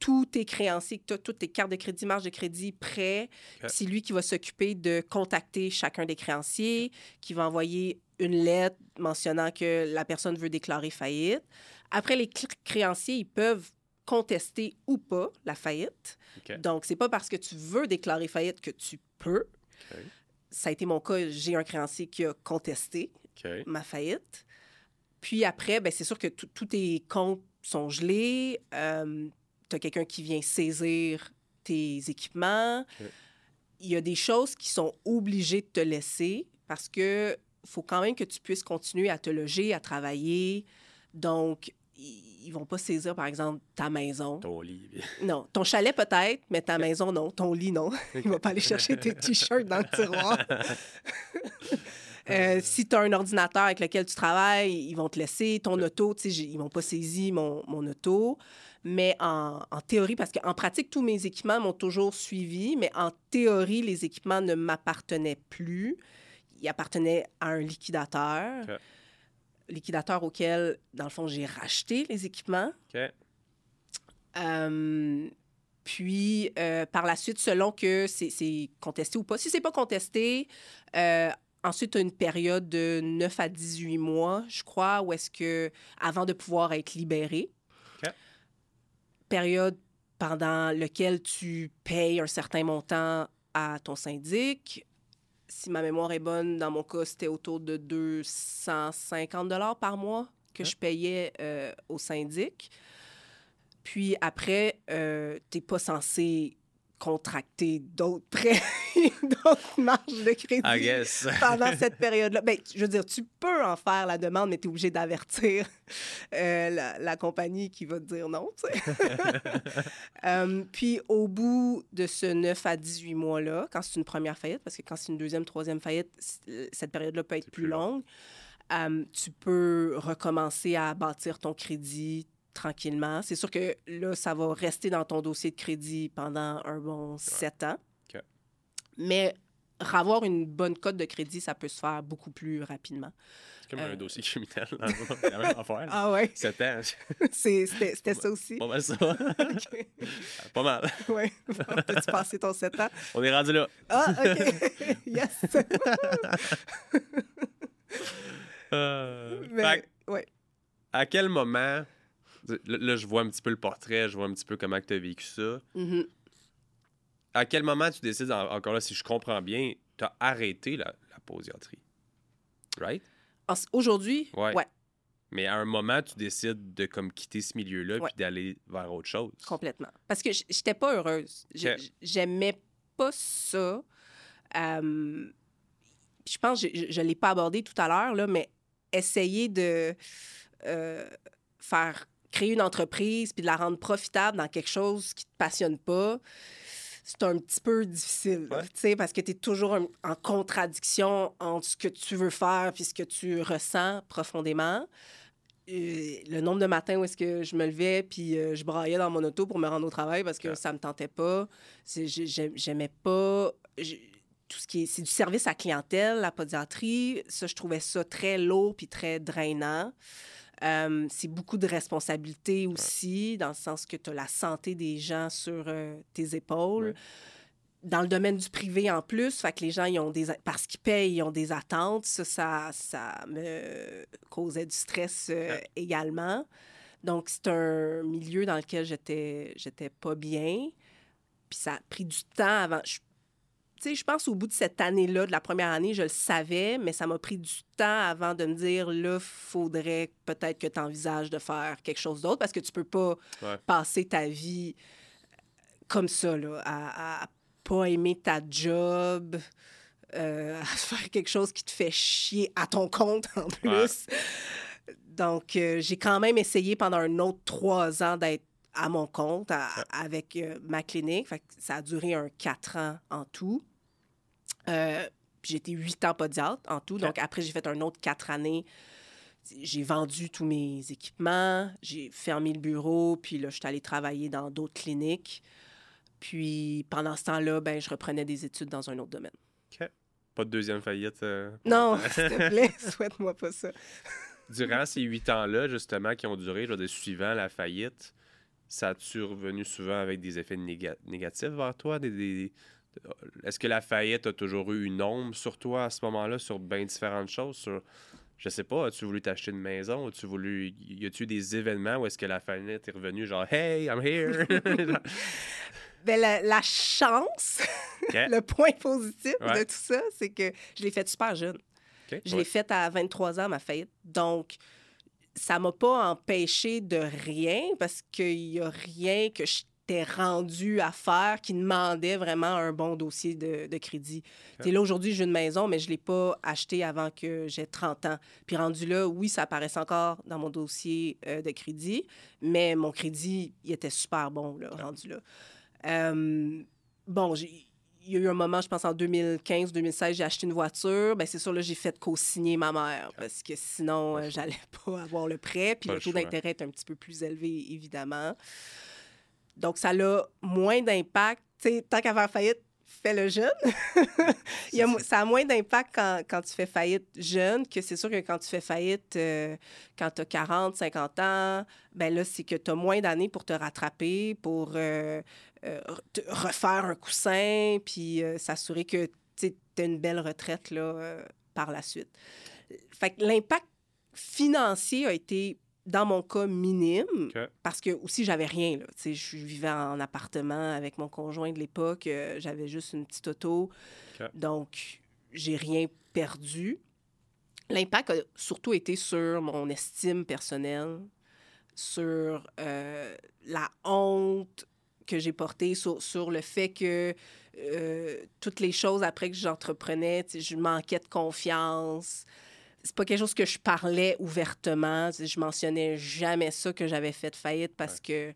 tous tes créanciers, que tu as toutes tes cartes de crédit, marge de crédit prêts. C'est lui qui va s'occuper de contacter chacun des créanciers, qui va envoyer une lettre mentionnant que la personne veut déclarer faillite. Après, les créanciers, ils peuvent contester ou pas la faillite. Donc, c'est pas parce que tu veux déclarer faillite que tu peux. Ça a été mon cas. J'ai un créancier qui a contesté ma faillite. Puis après, ben, c'est sûr que tous tes comptes sont gelés. tu as quelqu'un qui vient saisir tes équipements. Il y a des choses qui sont obligées de te laisser parce que faut quand même que tu puisses continuer à te loger, à travailler. Donc, ils ils vont pas saisir, par exemple, ta maison. Ton lit. Non, ton chalet peut-être, mais ta maison, non. Ton lit, non. Il va pas aller chercher tes t-shirts dans le tiroir. Euh, si tu as un ordinateur avec lequel tu travailles, ils vont te laisser. Ton auto, ils m'ont pas saisi mon, mon auto. Mais en, en théorie, parce qu'en pratique, tous mes équipements m'ont toujours suivi, mais en théorie, les équipements ne m'appartenaient plus. Ils appartenaient à un liquidateur. Liquidateur auquel, dans le fond, j'ai racheté les équipements. OK. Euh, puis, euh, par la suite, selon que c'est- contesté ou pas, si c'est pas contesté, euh, ensuite, tu as une période de 9 à 18 mois, je crois, où est-ce que, avant de pouvoir être libéré, période pendant laquelle tu payes un certain montant à ton syndic. Si ma mémoire est bonne, dans mon cas, c'était autour de 250 dollars par mois que je payais euh, au syndic. Puis après, tu n'es pas censé contracter d'autres prêts, d'autres marges de crédit guess. pendant cette période-là. Ben, je veux dire, tu peux en faire la demande, mais tu es obligé d'avertir euh, la, la compagnie qui va te dire non. Euh, puis, au bout de ce 9 à 18 mois-là, quand c'est une première faillite, parce que quand c'est une deuxième, troisième faillite, c- cette période-là peut être plus, plus long. longue, euh, tu peux recommencer à bâtir ton crédit tranquillement. C'est sûr que là, ça va rester dans ton dossier de crédit pendant un bon sept ans. Mais avoir une bonne cote de crédit, ça peut se faire beaucoup plus rapidement. C'est comme Euh. un dossier criminel. la même affaire. Ah ouais, 7 ans. C'est- c'était c'était ça aussi. Pas mal ça. Pas mal. Ouais. As-tu passé ton 7 ans? On est rendu là. Ah, OK. yes. Euh, Mais, fait ouais. à quel moment. Là, là, je vois un petit peu le portrait, je vois un petit peu comment tu as vécu ça. Mhm. À quel moment tu décides, en- encore là, si je comprends bien, tu as arrêté la, la? Right? Aujourd'hui, Ouais. ouais, Mais à un moment, tu décides de comme quitter ce milieu-là Ouais. puis d'aller vers autre chose. complètement. Parce que j'étais pas heureuse. J'aimais pas ça. Euh, je pense que je ne l'ai pas abordé tout à l'heure, mais essayer de euh, faire créer une entreprise puis de la rendre profitable dans quelque chose qui te passionne pas, c'est un petit peu difficile, là, Ouais. tu sais, parce que tu es toujours en, en contradiction entre ce que tu veux faire puis ce que tu ressens profondément. Euh, le nombre de matins où est-ce que je me levais puis euh, je braillais dans mon auto pour me rendre au travail parce que Ouais. ça me tentait pas. J'aimais pas tout ce qui est... C'est du service à clientèle, la podiatrie. Ça, je trouvais ça très lourd puis très drainant. Euh, c'est beaucoup de responsabilités aussi, dans le sens que tu as la santé des gens sur euh, tes épaules. Ouais. dans le domaine du privé en plus, fait que les gens, ils ont des, parce qu'ils payent, ils ont des attentes. Ça, ça, ça me causait du stress euh, également. Donc, c'est un milieu dans lequel j'étais, j'étais pas bien. Puis ça a pris du temps avant. Tu sais, je pense au bout de cette année-là, de la première année, je le savais, mais ça m'a pris du temps avant de me dire, là, faudrait peut-être que tu envisages de faire quelque chose d'autre parce que tu peux pas passer ta vie comme ça, là, à, à pas aimer ta job, euh, à faire quelque chose qui te fait chier à ton compte en plus. Donc, euh, j'ai quand même essayé pendant un autre trois ans d'être à mon compte avec euh, ma clinique. ça a duré un quatre ans en tout. J'ai été huit ans podiatre en tout. Donc, après, j'ai fait un autre quatre années. J'ai vendu tous mes équipements, j'ai fermé le bureau, puis là, je suis allée travailler dans d'autres cliniques. Puis pendant ce temps-là, ben, je reprenais des études dans un autre domaine. OK. Pas de deuxième faillite? Euh, non, s'il te plaît, souhaite-moi pas ça. Durant ces huit ans-là, justement, qui ont duré, je suivant la faillite, ça a-tu revenu souvent avec des effets négatifs vers toi? Des, Est-ce que la faillite a toujours eu une ombre sur toi à ce moment-là, sur bien différentes choses? Sur... Je sais pas, as-tu voulu t'acheter une maison? As-tu voulu. Y a-tu des événements où est-ce que la faillite est revenue genre Hey, I'm here? Ben, la, chance, le point positif de tout ça, c'est que je l'ai fait super jeune. Je l'ai fait à 23 ans, ma faillite. Donc, ça m'a pas empêché de rien parce qu'il n'y a rien que je rendu à faire qui demandait vraiment un bon dossier de, crédit. Okay. là, aujourd'hui, j'ai une maison, mais je ne l'ai pas acheté avant que j'ai 30 ans. Puis rendu là, oui, ça apparaissait encore dans mon dossier euh, de crédit, mais mon crédit, il était super bon, là, rendu là. Euh, bon, il y a eu un moment, je pense en 2015-2016, j'ai acheté une voiture. Ben c'est sûr, là, j'ai fait co-signer ma mère parce que sinon, je euh, j'allais pas avoir le prêt. Puis le taux d'intérêt est un petit peu plus élevé, évidemment. Donc, ça a moins d'impact. Tant qu'à faire faillite, fais le jeune. Il ça a moins d'impact quand, quand, tu fais faillite jeune que c'est sûr que quand tu fais faillite euh, quand tu as 40, 50 ans, ben là, c'est que tu as moins d'années pour te rattraper, pour euh, euh, refaire un coussin, puis s'assurer que tu as une belle retraite là, par la suite. Fait que l'impact financier a été dans mon cas, minime, parce que aussi, j'avais rien. Là. Je vivais en appartement avec mon conjoint de l'époque. Euh, j'avais juste une petite auto. Donc, j'ai rien perdu. L'impact a surtout été sur mon estime personnelle, sur euh, la honte que j'ai portée, sur, sur, le fait que euh, toutes les choses après que j'entreprenais, je manquais de confiance c'est pas quelque chose que je parlais ouvertement. Je mentionnais jamais ça que j'avais fait faillite parce que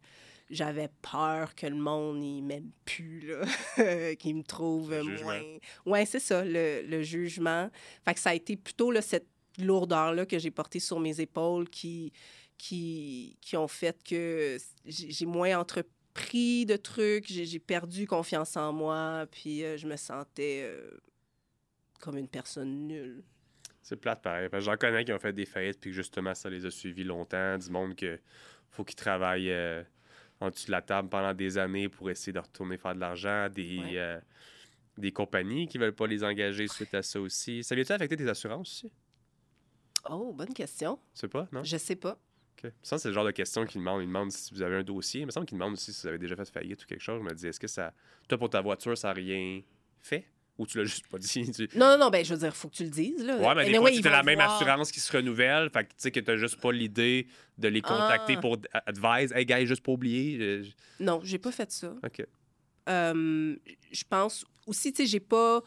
j'avais peur que le monde n'y m'aime plus, là, qu'il me trouve moins. Oui, c'est ça, le, jugement. Fait que ça a été plutôt là, cette lourdeur-là que j'ai portée sur mes épaules qui, qui, qui ont fait que j'ai moins entrepris de trucs, j'ai perdu confiance en moi, puis euh, je me sentais euh, comme une personne nulle. C'est plate pareil. J'en connais qui ont fait des faillites puis que justement ça les a suivis longtemps. Du monde que faut qu'ils travaillent euh, en dessous de la table pendant des années pour essayer de retourner faire de l'argent. Des, euh, des compagnies qui veulent pas les engager suite à ça aussi. Ça vient-tu affecter tes assurances aussi? Oh, bonne question. Tu sais pas, non? Je sais pas. OK. Ça, c'est le genre de question qu'ils demandent. Ils demandent si vous avez un dossier. Il me semble qu'ils demandent aussi si vous avez déjà fait faillite ou quelque chose. Je me dis, est-ce que ça. Toi, pour ta voiture, ça n'a rien fait? Ou tu l'as juste pas dit? Non, non, non, ben, je veux dire, il faut que tu le dises. Là. Ouais, mais des fois, tu as la même assurance qui se renouvelle. Fait que tu sais que tu juste pas l'idée de les contacter ah. pour advise. Hey, gars, juste pas oublier. Non, j'ai pas fait ça. OK. je pense aussi, tu sais, j'ai pas.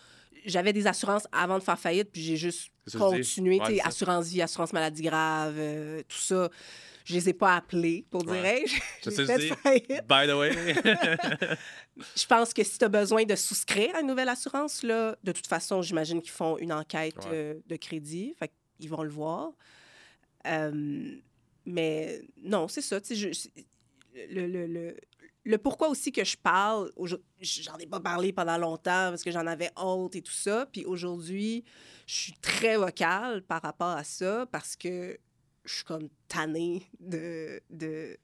J'avais des assurances avant de faire faillite, puis j'ai juste continué, tu sais, assurance vie, assurance maladie grave, euh, tout ça. Je les ai pas appelés, pour dire, hey, j'ai fait faillite. By the way. je pense que si tu as besoin de souscrire à une nouvelle assurance, là, de toute façon, j'imagine qu'ils font une enquête euh, de crédit. Fait ils vont le voir. Euh, mais non, c'est ça. Je, le, le, le, le, pourquoi aussi que je parle, j'en ai pas parlé pendant longtemps parce que j'en avais honte et tout ça. Puis aujourd'hui, je suis très vocale par rapport à ça parce que je suis comme tannée de. de,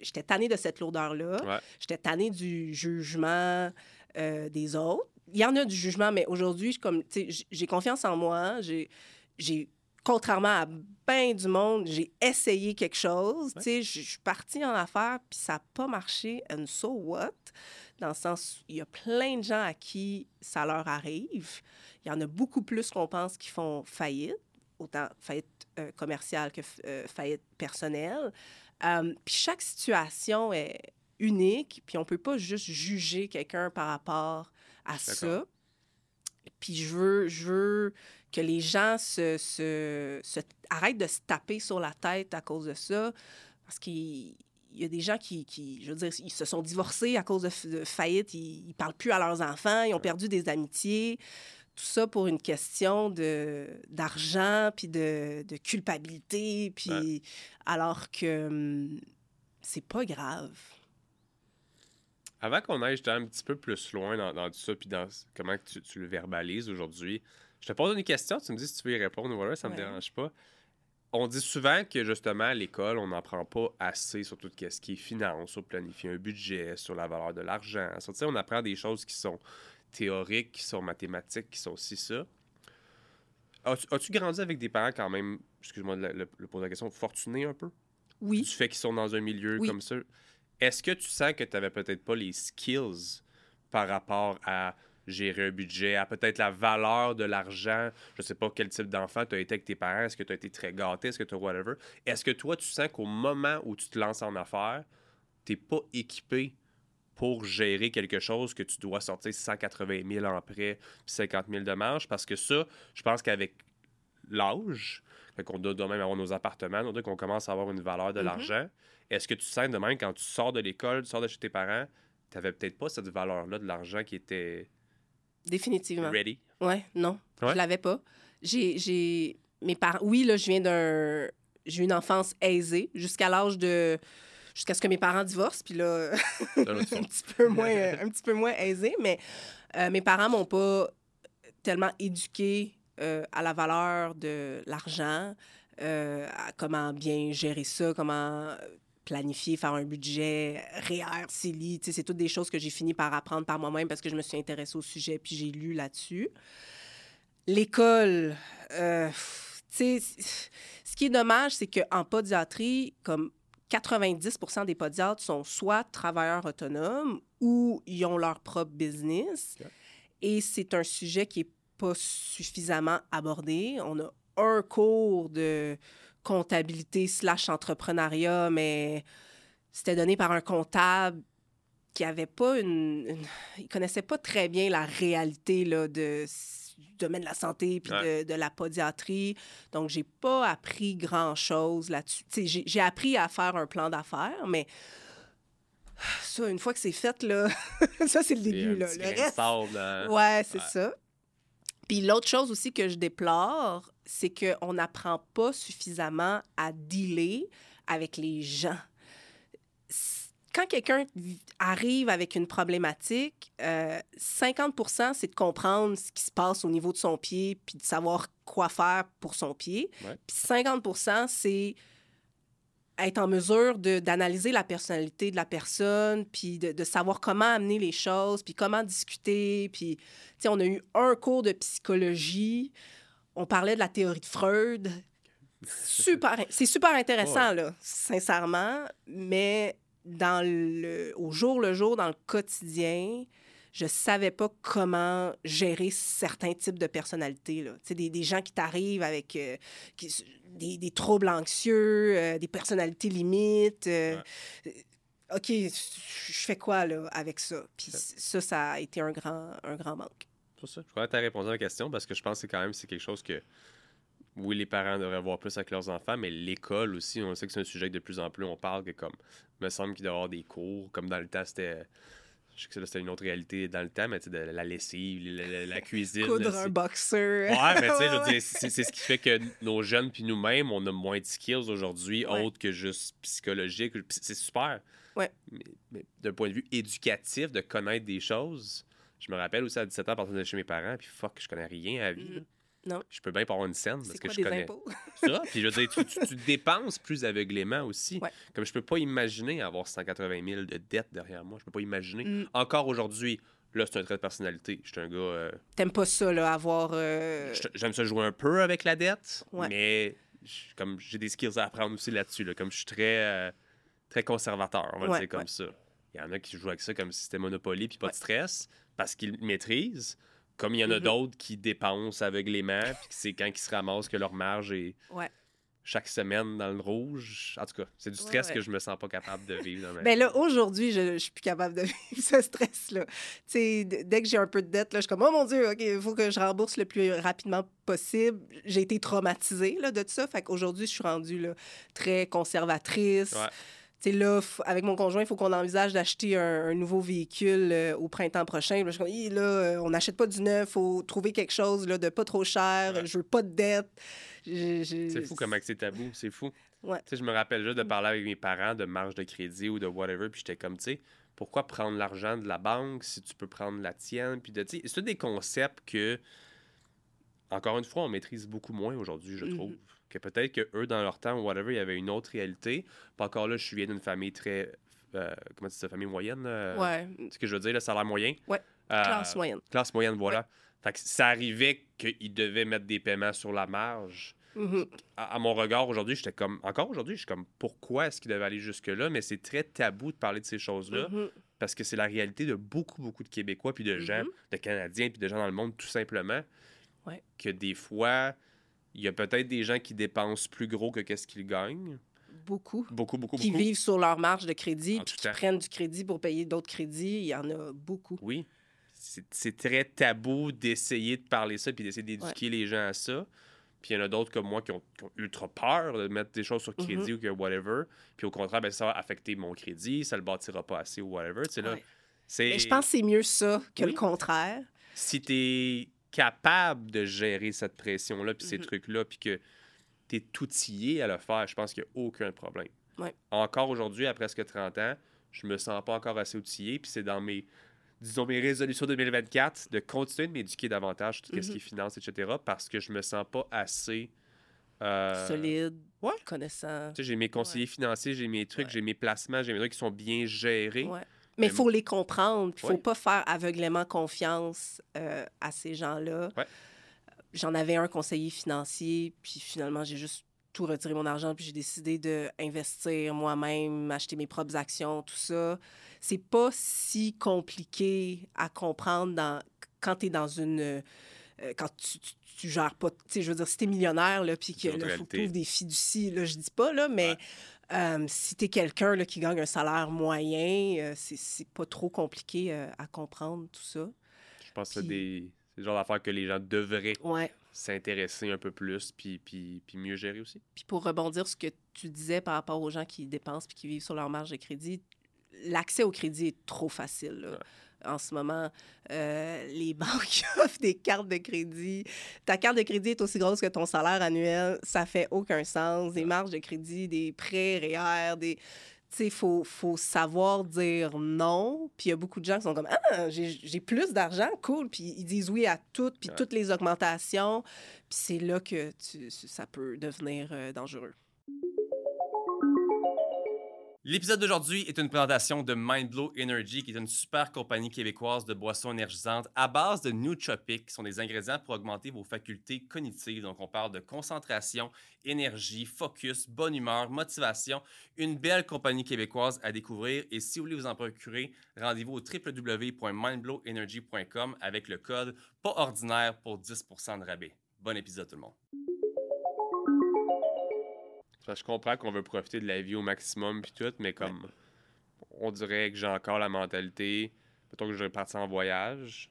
J'étais tannée de cette lourdeur-là. J'étais tannée du jugement euh, des autres. Il y en a du jugement, mais aujourd'hui, comme j'ai confiance en moi. J'ai, contrairement à bien du monde, j'ai essayé quelque chose. Je suis partie en affaires, puis ça n'a pas marché. And so what? Dans le sens, il y a plein de gens à qui ça leur arrive. Il y en a beaucoup plus qu'on pense qui font faillite, autant faillite euh, commerciale que euh, faillite personnelle. Euh, puis chaque situation est unique, puis on peut pas juste juger quelqu'un par rapport à ça. Puis je veux, je veux que les gens se, se, se, arrêtent de se taper sur la tête à cause de ça, parce qu'il y a des gens qui, qui, je veux dire, ils se sont divorcés à cause de, faillite, ils, ne parlent plus à leurs enfants, ils ont perdu des amitiés. Tout ça pour une question de d'argent, puis de, de, culpabilité, puis alors que hum, c'est pas grave. Avant qu'on aille un petit peu plus loin dans, tout ça, puis dans comment tu, tu le verbalises aujourd'hui, je te pose une question, tu me dis si tu veux y répondre, voilà, ça me dérange pas. On dit souvent que justement à l'école, on n'en prend pas assez sur tout ce qui est finance, sur planifier un budget, sur la valeur de l'argent. on apprend des choses qui sont théoriques, qui sont mathématiques, qui sont aussi ça. As-tu grandi avec des parents quand même, excuse-moi de le, poser la question, fortunés un peu? Oui. Du fait qu'ils sont dans un milieu comme ça. Est-ce que tu sens que tu n'avais peut-être pas les skills par rapport à gérer un budget, à peut-être la valeur de l'argent? Je sais pas quel type d'enfant tu as été avec tes parents. Est-ce que tu as été très gâté? Est-ce que tu as whatever? Est-ce que toi, tu sens qu'au moment où tu te lances en affaires, tu n'es pas équipé pour gérer quelque chose que tu dois sortir 180 000 en prêt puis 50 000 de marge? Parce que ça, je pense qu'avec l'âge, qu'on doit même avoir nos appartements, on qu'on commence à avoir une valeur de mm-hmm. l'argent. Est-ce que tu sens de même quand tu sors de l'école, tu sors de chez tes parents, tu n'avais peut-être pas cette valeur-là de l'argent qui était Définitivement. Ready? Ouais, non. Je l'avais pas. J'ai. Mes parents. Oui, là, je viens d'un. J'ai une enfance aisée jusqu'à l'âge de. Jusqu'à ce que mes parents divorcent, puis là, un, petit peu moins, un petit peu moins aisé, mais euh, mes parents m'ont pas tellement éduqué euh, à la valeur de l'argent, euh, à comment bien gérer ça, comment planifier, faire un budget, REER, CELI. C'est toutes des choses que j'ai fini par apprendre par moi-même parce que je me suis intéressée au sujet puis j'ai lu là-dessus. L'école, euh, ce qui est dommage, c'est qu'en podiatrie, comme 90% des podiatres sont soit travailleurs autonomes ou ils ont leur propre business. Et c'est un sujet qui n'est pas suffisamment abordé. On a un cours de comptabilité slash entrepreneuriat, mais c'était donné par un comptable qui avait pas une, Il connaissait pas très bien la réalité là, de, du domaine de la santé puis de, la podiatrie. Donc, j'ai pas appris grand-chose là-dessus. J'ai appris à faire un plan d'affaires, mais ça, une fois que c'est fait, là, ça, c'est le début. Là. Le reste... Hein. Ouais, c'est ça. Puis l'autre chose aussi que je déplore, c'est qu'on n'apprend pas suffisamment à dealer avec les gens. Quand quelqu'un arrive avec une problématique, 50% euh, c'est de comprendre ce qui se passe au niveau de son pied, puis de savoir quoi faire pour son pied. Puis 50% c'est être en mesure d'analyser la personnalité de la personne, puis de, de, savoir comment amener les choses, puis comment discuter. Puis, tu sais, on a eu un cours de psychologie on parlait de la théorie de Freud. Super, c'est super intéressant, là, sincèrement, mais dans le, au jour le jour, dans le quotidien, je savais pas comment gérer certains types de personnalités. Là. Des, des gens qui t'arrivent avec euh, des, des, troubles anxieux, euh, des personnalités limites. Euh, OK, je fais quoi là, avec ça? Puis ça, ça a été un grand, un grand manque ça. Je crois que tu as répondu à la question parce que je pense que quand même c'est quelque chose que oui, les parents devraient voir plus avec leurs enfants, mais l'école aussi, on sait que c'est un sujet que de plus en plus on parle que comme il me semble qu'il doit y avoir des cours, comme dans le temps c'était je sais que c'était une autre réalité dans le temps, mais tu de la lessive, la, cuisine. Coudre un boxeur. Ouais, mais tu sais, c'est ce qui fait que nos jeunes puis nous-mêmes, on a moins de skills aujourd'hui, autres que juste psychologique. C'est super. Ouais. mais d'un point de vue éducatif, de connaître des choses, je me rappelle aussi à 17 ans, partir de chez mes parents, puis fuck, je connais rien à la vie. Mm-hmm. Non. Je peux bien pas avoir une scène parce que je des connais impôts? ça. Puis je veux dire, tu, dépenses plus aveuglément aussi. Comme je peux pas imaginer avoir 180 000 de dettes derrière moi. Je peux pas imaginer. Mm. Encore aujourd'hui, Là, c'est un trait de personnalité. Je suis un gars. euh, T'aimes pas ça, là, avoir. euh, J'aime ça jouer un peu avec la dette, Ouais. mais comme j'ai des skills à apprendre aussi là-dessus. là. Comme je suis très, euh, très conservateur, on va le dire comme ça. Il y en a qui jouent avec ça comme si c'était Monopoly puis pas de stress parce qu'ils le maîtrisent. Comme il y en a Mhm. d'autres qui dépensent aveuglément, puis c'est quand ils se ramassent que leur marge est Ouais. chaque semaine dans le rouge. En tout cas, c'est du stress ouais. que je me sens pas capable de vivre dans ma Ben là, aujourd'hui, je, je suis plus capable de vivre ce stress-là. Dès que j'ai un peu de dette, là, je suis comme, oh mon Dieu, il faut que je rembourse le plus rapidement possible. J'ai été traumatisée là, de ça. Fait qu'aujourd'hui, je suis rendue là, très conservatrice. Sais, là, avec mon conjoint, il faut qu'on envisage d'acheter un, un nouveau véhicule euh, au printemps prochain. Là, je Hi, là, euh, on n'achète pas du neuf, il faut trouver quelque chose là, de pas trop cher. Ouais. Je veux pas de dette. C'est fou comment c'est tabou, c'est fou. Ouais. Tu sais, je me rappelle juste de parler avec mes parents de marge de crédit ou de whatever, puis j'étais comme, tu sais, pourquoi prendre l'argent de la banque si tu peux prendre la tienne? Puis de, tu sais, c'est des concepts que, encore une fois, on maîtrise beaucoup moins aujourd'hui, je Mhm. trouve. Que peut-être que eux, dans leur temps, ou whatever, il y avait une autre réalité. Puis encore là, je suis d'une famille très, euh, comment tu dis ça, famille moyenne? euh, Ouais, Ce que je veux dire, le salaire moyen? Ouais, Euh, classe moyenne. Classe moyenne, voilà. Fait que ça arrivait qu'ils devaient mettre des paiements sur la marge Mhm. à, à mon regard aujourd'hui, j'étais comme. Encore aujourd'hui, je suis comme pourquoi est-ce qu'il devait aller jusque-là? Mais c'est très tabou de parler de ces choses-là Mhm. parce que c'est la réalité de beaucoup, beaucoup de Québécois, puis de gens, Mhm. de Canadiens, puis de gens dans le monde, tout simplement. Ouais. Que des fois, il y a peut-être des gens qui dépensent plus gros que qu'est-ce qu'ils gagnent. Beaucoup. Beaucoup, beaucoup, qui beaucoup. vivent sur leur marge de crédit, puis qui prennent du crédit pour payer d'autres crédits. Il y en a beaucoup. Oui. C'est très tabou d'essayer de parler ça puis d'essayer d'éduquer les gens à ça. Puis il y en a d'autres comme moi qui ont, qui ont ultra peur de mettre des choses sur crédit Mhm. ou que whatever. Puis au contraire, ben, ça va affecter mon crédit, ça le bâtira pas assez ou whatever. Tu sais, là, Ouais. Mais je pense que c'est mieux ça que Oui. le contraire. Si tu es capable de gérer cette pression-là puis ces Mhm. trucs-là, puis que tu es outillé à le faire, je pense qu'il n'y a aucun problème. Ouais. Encore aujourd'hui, à presque 30 ans, je me sens pas encore assez outillé, puis c'est dans mes, disons, mes résolutions 2024 de continuer de m'éduquer davantage sur tout ce Mhm. qui est finance, etc., parce que je me sens pas assez... euh, Solide, ouais. connaissant. Tu sais, j'ai mes conseillers financiers, j'ai mes trucs, j'ai mes placements, j'ai mes trucs qui sont bien gérés. Ouais. Mais il Mais- faut les comprendre. Il ne faut pas faire aveuglément confiance euh, à ces gens-là. Ouais. J'en avais un conseiller financier, puis finalement, j'ai juste tout retiré mon argent, puis j'ai décidé d'investir moi-même, acheter mes propres actions, tout ça. C'est pas si compliqué à comprendre dans, quand tu es dans une. Euh, quand tu, tu, tu gères pas. Tu sais, je veux dire, si tu es millionnaire, là, puis que autre là, faut que tu des fiducies, là, je dis pas, là, mais. Ouais. Euh, si tu es quelqu'un là, qui gagne un salaire moyen, euh, c'est- pas trop compliqué euh, à comprendre tout ça. Je pense que c'est des... le genre d'affaires que les gens devraient Ouais. s'intéresser un peu plus, puis, puis, puis mieux gérer aussi. Puis pour rebondir sur ce que tu disais par rapport aux gens qui dépensent puis qui vivent sur leur marge de crédit, l'accès au crédit est trop facile. là. Ouais. En ce moment, euh, les banques offrent des cartes de crédit. Ta carte de crédit est aussi grosse que ton salaire annuel. Ça fait aucun sens. Des marges de crédit, des prêts REER, des... Tu sais, il faut, faut savoir dire non. Puis il y a beaucoup de gens qui sont comme Ah, j'ai j'ai plus d'argent, cool. Puis ils disent oui à tout, puis Ouais. toutes les augmentations. Puis c'est là que tu- ça peut devenir euh, dangereux. L'épisode d'aujourd'hui est une présentation de Mindblow Energy, qui est une super compagnie québécoise de boissons énergisantes à base de nootropics, qui sont des ingrédients pour augmenter vos facultés cognitives. Donc, on parle de concentration, énergie, focus, bonne humeur, motivation. Une belle compagnie québécoise à découvrir. Et si vous voulez vous en procurer, rendez-vous au www.mindblowenergy.com avec le code pas ordinaire pour 10% de rabais. Bon épisode, tout le monde. Je comprends qu'on veut profiter de la vie au maximum puis tout, mais comme on dirait que j'ai encore la mentalité, plutôt que je vais partir en voyage,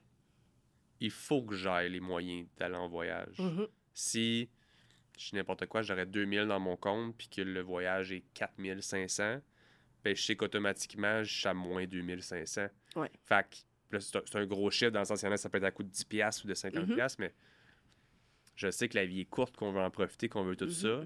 il faut que j'aille les moyens d'aller en voyage. Mhm. Si je dis n'importe quoi, j'aurais 2000 dans mon compte puis que le voyage est 4500, ben je sais qu'automatiquement, je suis à moins 2500. Ouais. Fait que c'est un, gros chiffre dans le sens qu'il y en a, ça peut être à coût de 10$ piastres ou de 50$, Mhm. piastres, mais je sais que la vie est courte, qu'on veut en profiter, qu'on veut tout Mhm. ça.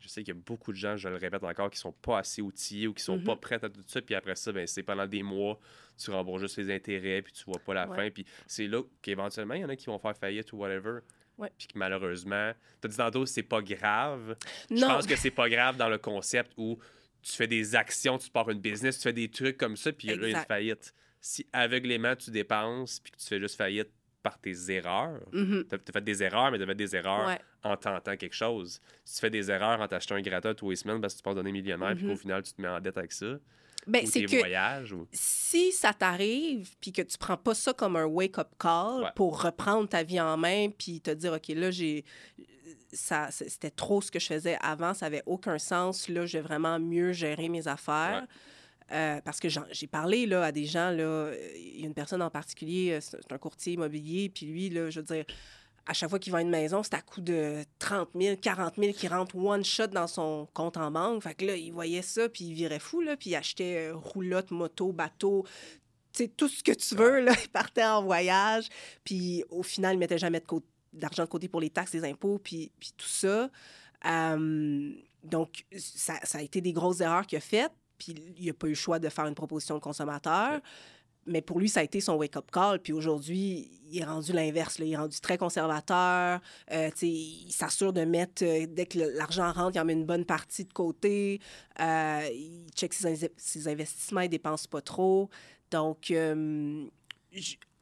Je sais qu'il y a beaucoup de gens, je le répète encore, qui sont pas assez outillés ou qui sont Mhm. pas prêts à tout ça. Puis après ça, ben, c'est pendant des mois, tu rembourses juste les intérêts, puis tu vois pas la Ouais. fin. Puis c'est là qu'éventuellement, il y en a qui vont faire faillite ou whatever. Ouais. Puis que malheureusement, tu as dit tantôt, c'est pas grave. Je Non, pense que c'est pas grave dans le concept où tu fais des actions, tu pars une business, tu fais des trucs comme ça, puis il y a une faillite. si aveuglément tu dépenses puis que tu fais juste faillite par tes erreurs, Mhm. tu as fait des erreurs, mais tu as fait des erreurs Ouais. en tentant quelque chose. Si tu fais des erreurs en t'achetant un gratta tous les semaines parce que tu penses donner millionnaire puis Mhm. qu'au final tu te mets en dette avec ça, Ben, ou c'est que voyages, ou... si ça t'arrive, puis que tu prends pas ça comme un wake-up call Ouais. pour reprendre ta vie en main, puis te dire, OK, là, j'ai. Ça, c'était trop ce que je faisais avant, ça avait aucun sens. Là, je vais vraiment mieux gérer mes affaires. Euh, parce que j'ai parlé là, à des gens, euh, il y a une personne en particulier, euh, c'est un courtier immobilier, puis lui, là, je veux dire, à chaque fois qu'il vend une maison, c'est à coût de 30 000, 40 000 qui rentre one shot dans son compte en banque. Fait que là, il voyait ça, puis il virait fou, là, puis il achetait roulotte, moto, bateau, tu sais, tout ce que tu veux, là. Il partait en voyage, puis au final, il mettait jamais de d'argent de côté pour les taxes, les impôts, puis, puis tout ça. Donc, ça, ça a été des grosses erreurs qu'il a faites, puis il n'a pas eu le choix de faire une proposition de consommateur. Mais pour lui, ça a été son wake-up call. Puis aujourd'hui, il est rendu l'inverse. Il est rendu très conservateur. Euh, il s'assure de mettre, euh, dès que l'argent rentre, il en met une bonne partie de côté. Euh, il check ses, in- ses investissements, il dépense pas trop. Donc,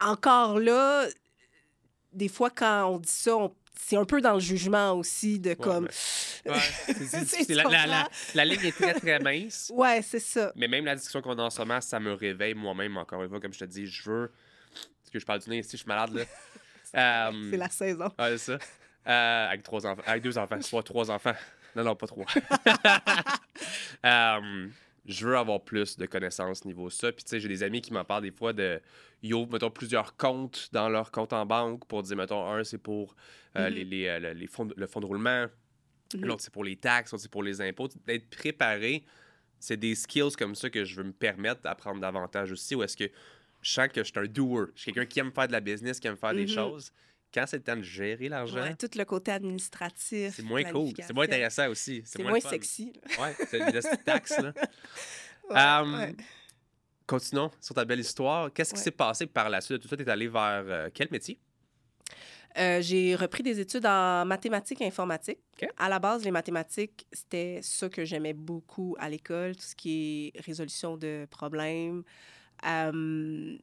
encore là, des fois, quand on dit ça, on- c'est un peu dans le jugement aussi de comme. Ouais, c'est- La, la- la- comprends? la ligne est très, très mince. Ouais, c'est ça. Mais même la discussion qu'on a en ce moment, ça me réveille moi-même, encore une fois, comme je te dis, je veux... Parce que je parle du nez ici, je suis malade, là. Euh, C'est la saison. Ouais, c'est ça. Euh, avec trois enfants. Avec deux enfants. Soit trois enfants. Non, non, pas trois. Euh, je veux avoir plus de connaissances niveau ça. Puis, tu sais, j'ai des amis qui m'en parlent des fois de. Ils ouvrent, mettons, plusieurs comptes dans leur compte en banque pour dire, mettons, un, c'est pour euh, Mhm. les, les, euh, les fonds, le fonds de roulement. Mhm. L'autre, c'est pour les taxes. L'autre, c'est pour les impôts. D'être préparé, c'est des skills comme ça que je veux me permettre d'apprendre davantage aussi. Ou est-ce que je sens que je suis un doer? Je suis quelqu'un qui aime faire de la business, qui aime faire des Mhm. choses. Quand c'est le temps de gérer l'argent, Ouais, tout le côté administratif. c'est moins cool. C'est moins intéressant aussi. C'est moins sexy. Ouais, c'est petites taxes, là. Ouais, Um, ouais. Continuons sur ta belle histoire. Qu'est-ce qui s'est passé par la suite? Tout ça, tu es allé vers euh, quel métier? Euh, j'ai repris des études en mathématiques et informatique. À la base, les mathématiques, c'était ça que j'aimais beaucoup à l'école, tout ce qui est résolution de problèmes. Euh,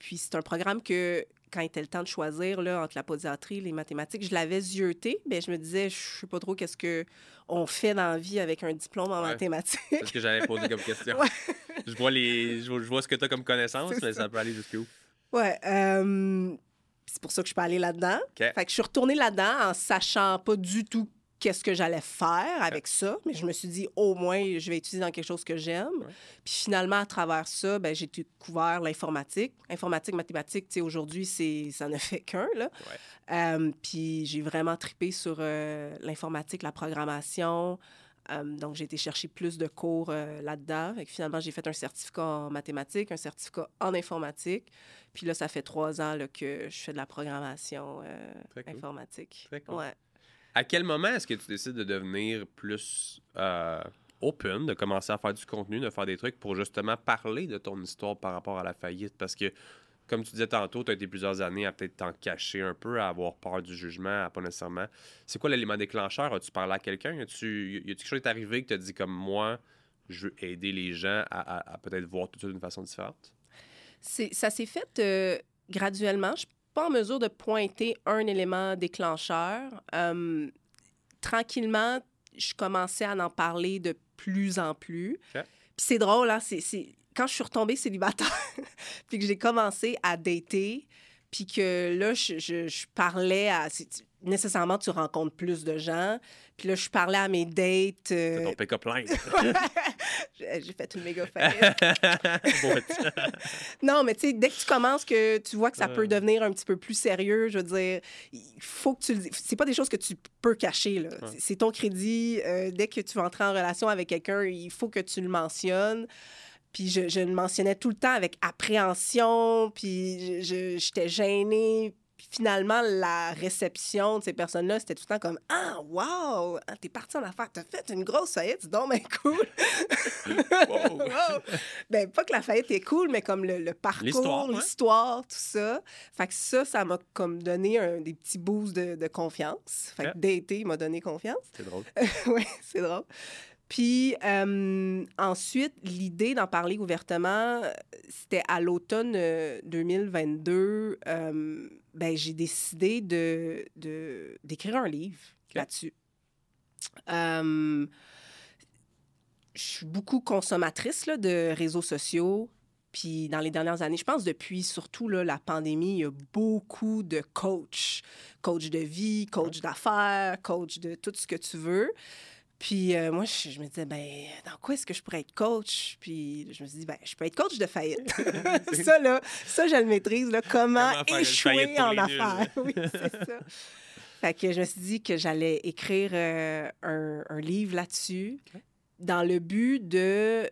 puis c'est un programme que, quand il était le temps de choisir là, entre la podiatrie et les mathématiques, je l'avais zioté, mais je me disais, je sais pas trop qu'est-ce que on fait dans la vie avec un diplôme en Ouais. mathématiques. C'est ce que j'avais posé comme question. Ouais. je, vois les, je, vois, je vois ce que tu as comme connaissance, mais ça. ça peut aller jusqu'où? Ouais. euh, c'est pour ça que je suis pas allée là-dedans. Fait que je suis retournée là-dedans en sachant pas du tout qu'est-ce que j'allais faire avec ça, mais je me suis dit au moins je vais étudier dans quelque chose que j'aime. Ouais. Puis finalement à travers ça, ben, j'ai découvert l'informatique, informatique, mathématiques. Tu sais aujourd'hui c'est ça ne fait qu'un là. Euh, puis j'ai vraiment tripé sur euh, l'informatique, la programmation. Euh, donc, j'ai été chercher plus de cours euh, là-dedans. Finalement, j'ai fait un certificat en mathématiques, un certificat en informatique. Puis là, ça fait trois ans là, que je fais de la programmation euh, Très cool. informatique. Très cool. Ouais. À quel moment est-ce que tu décides de devenir plus euh, open, de commencer à faire du contenu, de faire des trucs pour justement parler de ton histoire par rapport à la faillite? Parce que, comme tu disais tantôt, tu as été plusieurs années à peut-être t'en cacher un peu, à avoir peur du jugement, à pas nécessairement. C'est quoi l'élément déclencheur? As-tu parlé à quelqu'un? As-tu, quelque chose qui est arrivé que tu as dit comme moi, je veux aider les gens à, à- à peut-être voir tout ça d'une façon différente? Ça s'est fait euh, graduellement. Je suis pas en mesure de pointer un élément déclencheur. Euh, tranquillement, je commençais à en parler de plus en plus. C'est drôle, hein, c'est, quand je suis retombée célibataire, puis que j'ai commencé à dater, puis que là, je- je parlais à... c'est- nécessairement, tu rencontres plus de gens. Puis là, je parlais à mes dates. C'est euh, ton pick-up line. j'ai fait une méga faillite. Non, mais tu sais, dès que tu commences, que tu vois que ça peut devenir un petit peu plus sérieux, je veux dire, il faut que tu le C'est pas des choses que tu peux cacher, là. C'est- C'est ton crédit. euh, dès que tu vas entrer en relation avec quelqu'un, il faut que tu le mentionnes. Puis je, je le mentionnais tout le temps avec appréhension, puis je- je- j'étais gênée. Puis finalement, la réception de ces personnes-là, c'était tout le temps comme Ah, wow, ah, t'es parti en affaires, t'as fait une grosse faillite, c'est donc bien cool. Wow. Wow. Ben, pas que la faillite est cool, mais comme le, le parcours, ouais. l'histoire, tout ça. Fait que ça, ça m'a comme donné un, des petits boosts de, de confiance. Fait que dater m'a donné confiance. C'est drôle. oui, c'est drôle. Puis euh, ensuite, l'idée d'en parler ouvertement, c'était à l'automne 2022. Euh, ben, j'ai décidé de, d'écrire un livre là-dessus. Euh, je suis beaucoup consommatrice là, de réseaux sociaux. Puis dans les dernières années, je pense depuis surtout là, la pandémie, il y a beaucoup de coachs. Coach de vie, coach d'affaires, coach de tout ce que tu veux. Puis euh, moi, je, me disais, ben, dans quoi est-ce que je pourrais être coach? Puis je me suis dit, ben, je peux être coach de faillite. ça, là, ça, je le maîtrise, là, comment, échouer en affaires. oui, c'est ça. Fait que je me suis dit que j'allais écrire euh, un, livre là-dessus dans le but de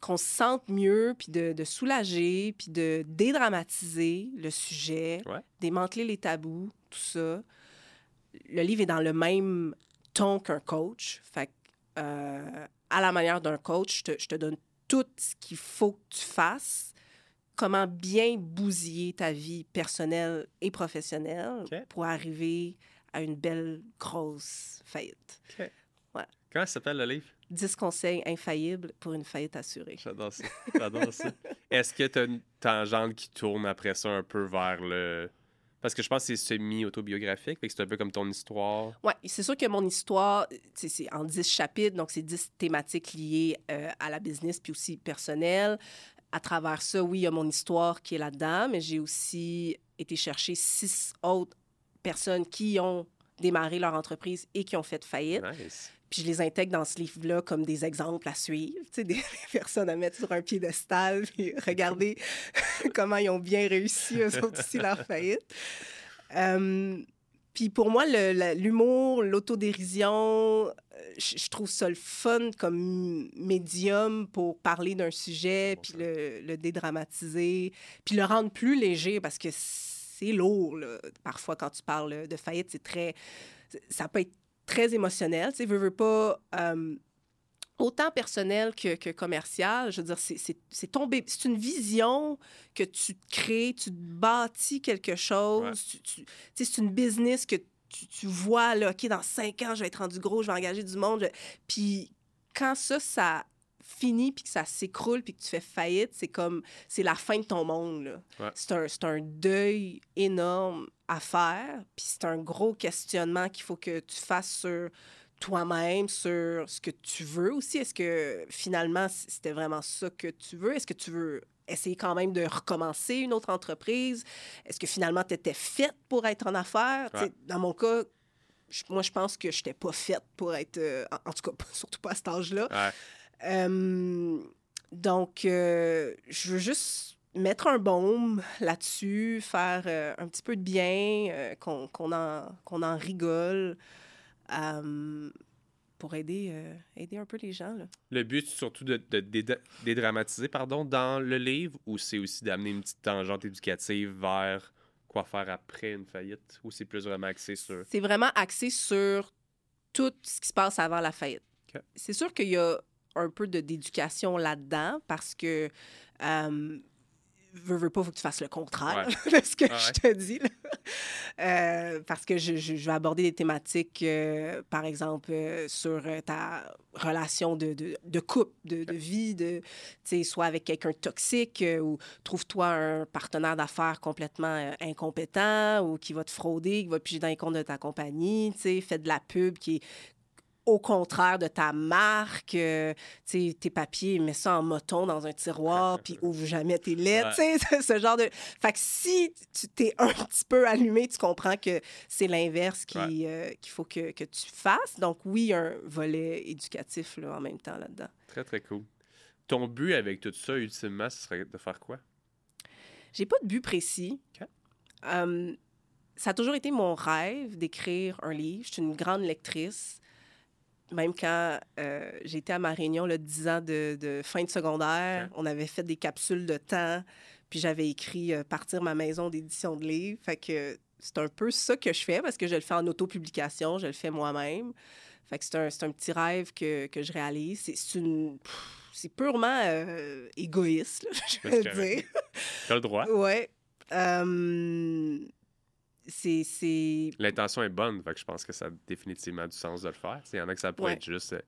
qu'on se sente mieux, puis de, soulager, puis de dédramatiser le sujet, démanteler les tabous, tout ça. Le livre est dans le même ton qu'un coach. Fait euh, à la manière d'un coach, je te, donne tout ce qu'il faut que tu fasses, comment bien bousiller ta vie personnelle et professionnelle pour arriver à une belle grosse faillite. Ouais. Comment s'appelle le livre? 10 conseils infaillibles pour une faillite assurée. J'adore ça. J'adore ça. Est-ce que tu as une tangente qui tourne après ça un peu vers le parce que je pense que c'est semi-autobiographique, c'est un peu comme ton histoire. Oui, c'est sûr que mon histoire, c'est en 10 chapitres, donc c'est 10 thématiques liées euh, à la business puis aussi personnelle. À travers ça, oui, il y a mon histoire qui est là-dedans, mais j'ai aussi été chercher six autres personnes qui ont démarré leur entreprise et qui ont fait faillite. Nice. Puis je les intègre dans ce livre-là comme des exemples à suivre, des personnes à mettre sur un piédestal, puis regarder comment ils ont bien réussi, eux autres aussi, leur faillite. puis pour moi, l'humour, l'autodérision, euh, je trouve ça le fun comme médium pour parler d'un sujet, puis le, dédramatiser, puis le rendre plus léger parce que c'est lourd. Parfois, quand tu parles de faillite, c'est très. Ça peut être très émotionnel. Tu sais, veux, veux pas. Euh, autant personnel que, que, commercial. Je veux dire, c'est tombé. C'est une vision que tu crées, tu bâtis quelque chose. Tu, c'est une business que tu, tu, vois, là, OK, dans cinq ans, je vais être rendu gros, je vais engager du monde. Puis quand ça, ça fini puis que ça s'écroule puis que tu fais faillite, c'est comme c'est la fin de ton monde. C'est un, un, deuil énorme à faire, puis c'est un gros questionnement qu'il faut que tu fasses sur toi-même, sur ce que tu veux aussi. Est-ce que finalement c'était vraiment ça que tu veux? Est-ce que tu veux essayer quand même de recommencer une autre entreprise? Est-ce que finalement tu étais faite pour être en affaires? Dans mon cas, moi, je pense que je n'étais pas faite pour être, euh, en, tout cas, surtout pas à cet âge-là. Euh, donc, euh, je veux juste mettre un baume là-dessus, faire euh, un petit peu de bien, qu'on en, en rigole pour aider, aider un peu les gens. Là. Le but, surtout de, de, dédramatiser pardon, dans le livre, ou c'est aussi d'amener une petite tangente éducative vers quoi faire après une faillite, ou c'est plus vraiment axé sur... C'est vraiment axé sur tout ce qui se passe avant la faillite. C'est sûr qu'il y a un peu d'éducation là-dedans parce que euh, veux, veux pas, faut que tu fasses le contraire de ce que je te dis. Euh, parce que je, je, vais aborder des thématiques, euh, par exemple, euh, sur ta relation de, de, de couple, de, de vie, de, soit avec quelqu'un toxique ou trouve-toi un partenaire d'affaires complètement incompétent ou qui va te frauder, qui va piger dans les comptes de ta compagnie, fais de la pub qui est au contraire de ta marque, euh, tes papiers, mets ça en moton dans un tiroir, puis ouvre jamais tes lettres, sais, ce genre de... Fait que si tu t'es un petit peu allumé, tu comprends que c'est l'inverse euh, qu'il faut que, que, tu fasses. Donc oui, un volet éducatif là, en même temps là-dedans. Très, très cool. Ton but avec tout ça, ultimement, ce serait de faire quoi? J'ai pas de but précis. Hum, ça a toujours été mon rêve d'écrire un livre. Je suis une grande lectrice même quand euh, j'étais à ma réunion, le 10 ans de, fin de secondaire, on avait fait des capsules de temps, puis j'avais écrit euh, Partir ma maison d'édition de livres. Fait que c'est un peu ça que je fais parce que je le fais en autopublication, je le fais moi-même. Fait que c'est un, un, petit rêve que, que je réalise. C'est une. C'est purement euh, égoïste, je veux dire. Tu as le droit. Oui c'est. L'intention est bonne, fait que je pense que ça a définitivement du sens de le faire. Il y en a que ça pourrait être juste. Euh,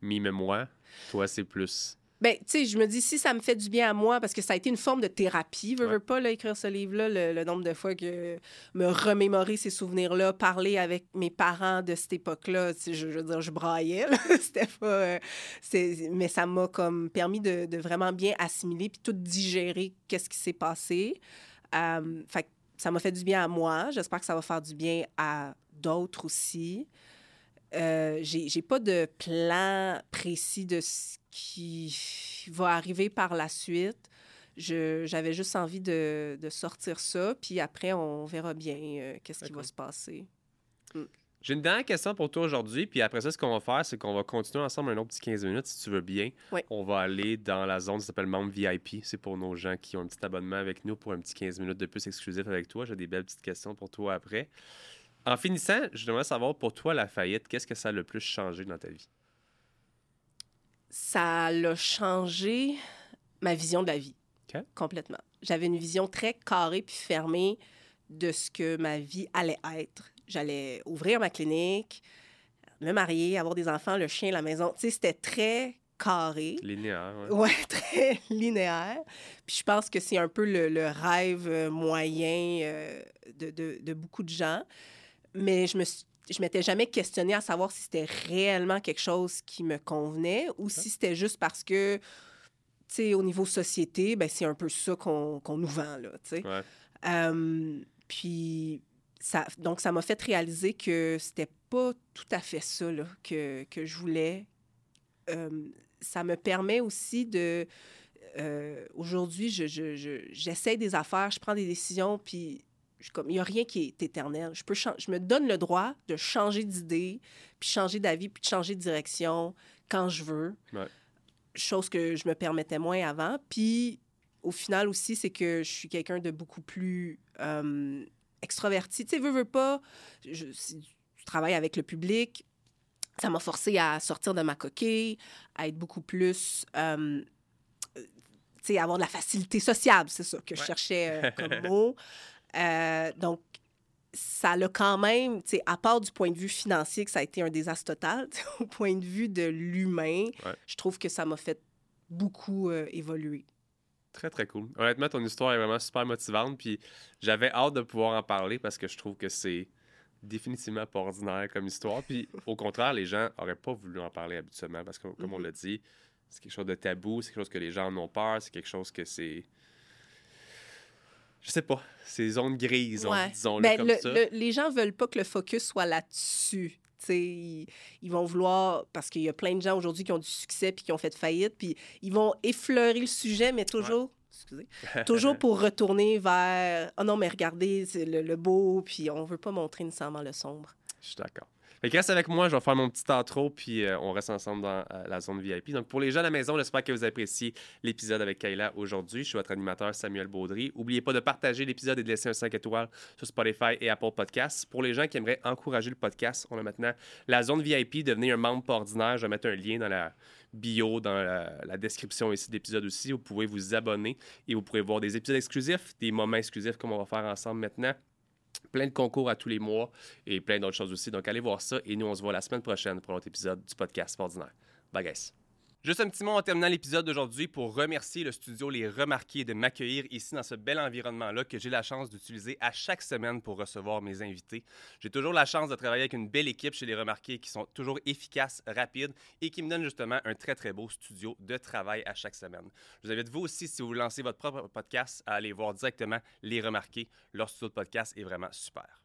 mime-moi. Toi, c'est plus. Ben, tu sais, je me dis, si ça me fait du bien à moi, parce que ça a été une forme de thérapie, veux, Ouais. veux pas, là, écrire ce livre-là, le, le nombre de fois que me remémorer ces souvenirs-là, parler avec mes parents de cette époque-là, je, je veux dire, je braillais. C'était pas... euh, mais ça m'a comme permis de, de vraiment bien assimiler puis tout digérer qu'est-ce qui s'est passé. Euh, fait ça m'a fait du bien à moi. J'espère que ça va faire du bien à d'autres aussi. Euh, j'ai pas de plan précis de ce qui va arriver par la suite. J'avais juste envie de, de sortir ça, puis après, on verra bien euh, qu'est-ce qui va se passer. J'ai une dernière question pour toi aujourd'hui, puis après ça, ce qu'on va faire, c'est qu'on va continuer ensemble un autre petit 15 minutes, si tu veux bien. Oui. On va aller dans la zone qui s'appelle membre VIP. C'est pour nos gens qui ont un petit abonnement avec nous pour un petit 15 minutes de plus exclusif avec toi. J'ai des belles petites questions pour toi après. En finissant, je voudrais savoir pour toi, la faillite, qu'est-ce que ça a le plus changé dans ta vie? Ça l'a changé ma vision de la vie. OK. Complètement. J'avais une vision très carrée puis fermée de ce que ma vie allait être. J'allais ouvrir ma clinique, me marier, avoir des enfants, le chien, la maison. Tu sais, c'était très carré. Linéaire, ouais. Ouais, très linéaire. Puis je pense que c'est un peu le, le rêve euh, moyen euh, de, de- de beaucoup de gens. Mais je me suis- je m'étais jamais questionnée à savoir si c'était réellement quelque chose qui me convenait ou si c'était juste parce que, tu sais, au niveau société, ben, c'est un peu ça qu'on qu'on nous vend, là, tu sais. Ouais. Euh, puis, ça, donc, ça m'a fait réaliser que c'était pas tout à fait ça là, que, que je voulais. Euh, ça me permet aussi de. euh, Aujourd'hui, je, je, je- j'essaie des affaires, je prends des décisions, puis comme il n'y a rien qui est éternel. Je, peux je me donne le droit de changer d'idée, puis changer d'avis, puis de changer de direction quand je veux. Ouais. Chose que je me permettais moins avant. Puis au final aussi, c'est que je suis quelqu'un de beaucoup plus euh, extraverti. Tu sais, veux, veux pas, je, si je travaille avec le public. Ça m'a forcé à sortir de ma coquille, à être beaucoup plus, euh, tu sais, avoir de la facilité sociable, c'est ça que je cherchais euh, comme mot. Euh, donc, ça l'a quand même, tu sais, à part du point de vue financier, que ça a été un désastre total, au point de vue de l'humain, Ouais. je trouve que ça m'a fait beaucoup évoluer. Très, très cool. Honnêtement, ton histoire est vraiment super motivante. Puis j'avais hâte de pouvoir en parler parce que je trouve que c'est définitivement pas ordinaire comme histoire. Puis au contraire, les gens auraient pas voulu en parler habituellement parce que, comme on Mhm. l'a dit, c'est quelque chose de tabou, c'est quelque chose que les gens en ont peur, c'est quelque chose que c'est. Je sais pas, c'est zone grise, Ouais. disons-le Ben, comme le- ça. le- les gens veulent pas que le focus soit là-dessus. Ils, ils vont vouloir, parce qu'il y a plein de gens aujourd'hui qui ont du succès puis qui ont fait faillite, puis ils vont effleurer le sujet, mais toujours, excusez, toujours pour retourner vers, oh non, mais regardez, c'est le, le beau, puis on veut pas montrer nécessairement le sombre. Je suis d'accord. Reste avec moi, je vais faire mon petit intro, puis euh, on reste ensemble dans euh, la zone VIP. Donc, pour les gens à la maison, j'espère que vous appréciez l'épisode avec Kayla aujourd'hui. Je suis votre animateur Samuel Baudry. N'oubliez pas de partager l'épisode et de laisser un 5 étoiles sur Spotify et Apple Podcasts. Pour les gens qui aimeraient encourager le podcast, on a maintenant la zone VIP, devenez un membre ordinaire. Je vais mettre un lien dans la bio, dans la, la description ici de l'épisode aussi. Vous pouvez vous abonner et vous pourrez voir des épisodes exclusifs, des moments exclusifs comme on va faire ensemble maintenant plein de concours à tous les mois et plein d'autres choses aussi. Donc, allez voir ça et nous, on se voit la semaine prochaine pour un autre épisode du podcast Ordinaire. Bye, guys. Juste un petit mot en terminant l'épisode d'aujourd'hui pour remercier le studio Les Remarqués de m'accueillir ici dans ce bel environnement-là que j'ai la chance d'utiliser à chaque semaine pour recevoir mes invités. J'ai toujours la chance de travailler avec une belle équipe chez Les Remarqués qui sont toujours efficaces, rapides et qui me donnent justement un très très beau studio de travail à chaque semaine. Je vous invite vous aussi, si vous lancez votre propre podcast, à aller voir directement Les Remarqués. Leur studio de podcast est vraiment super.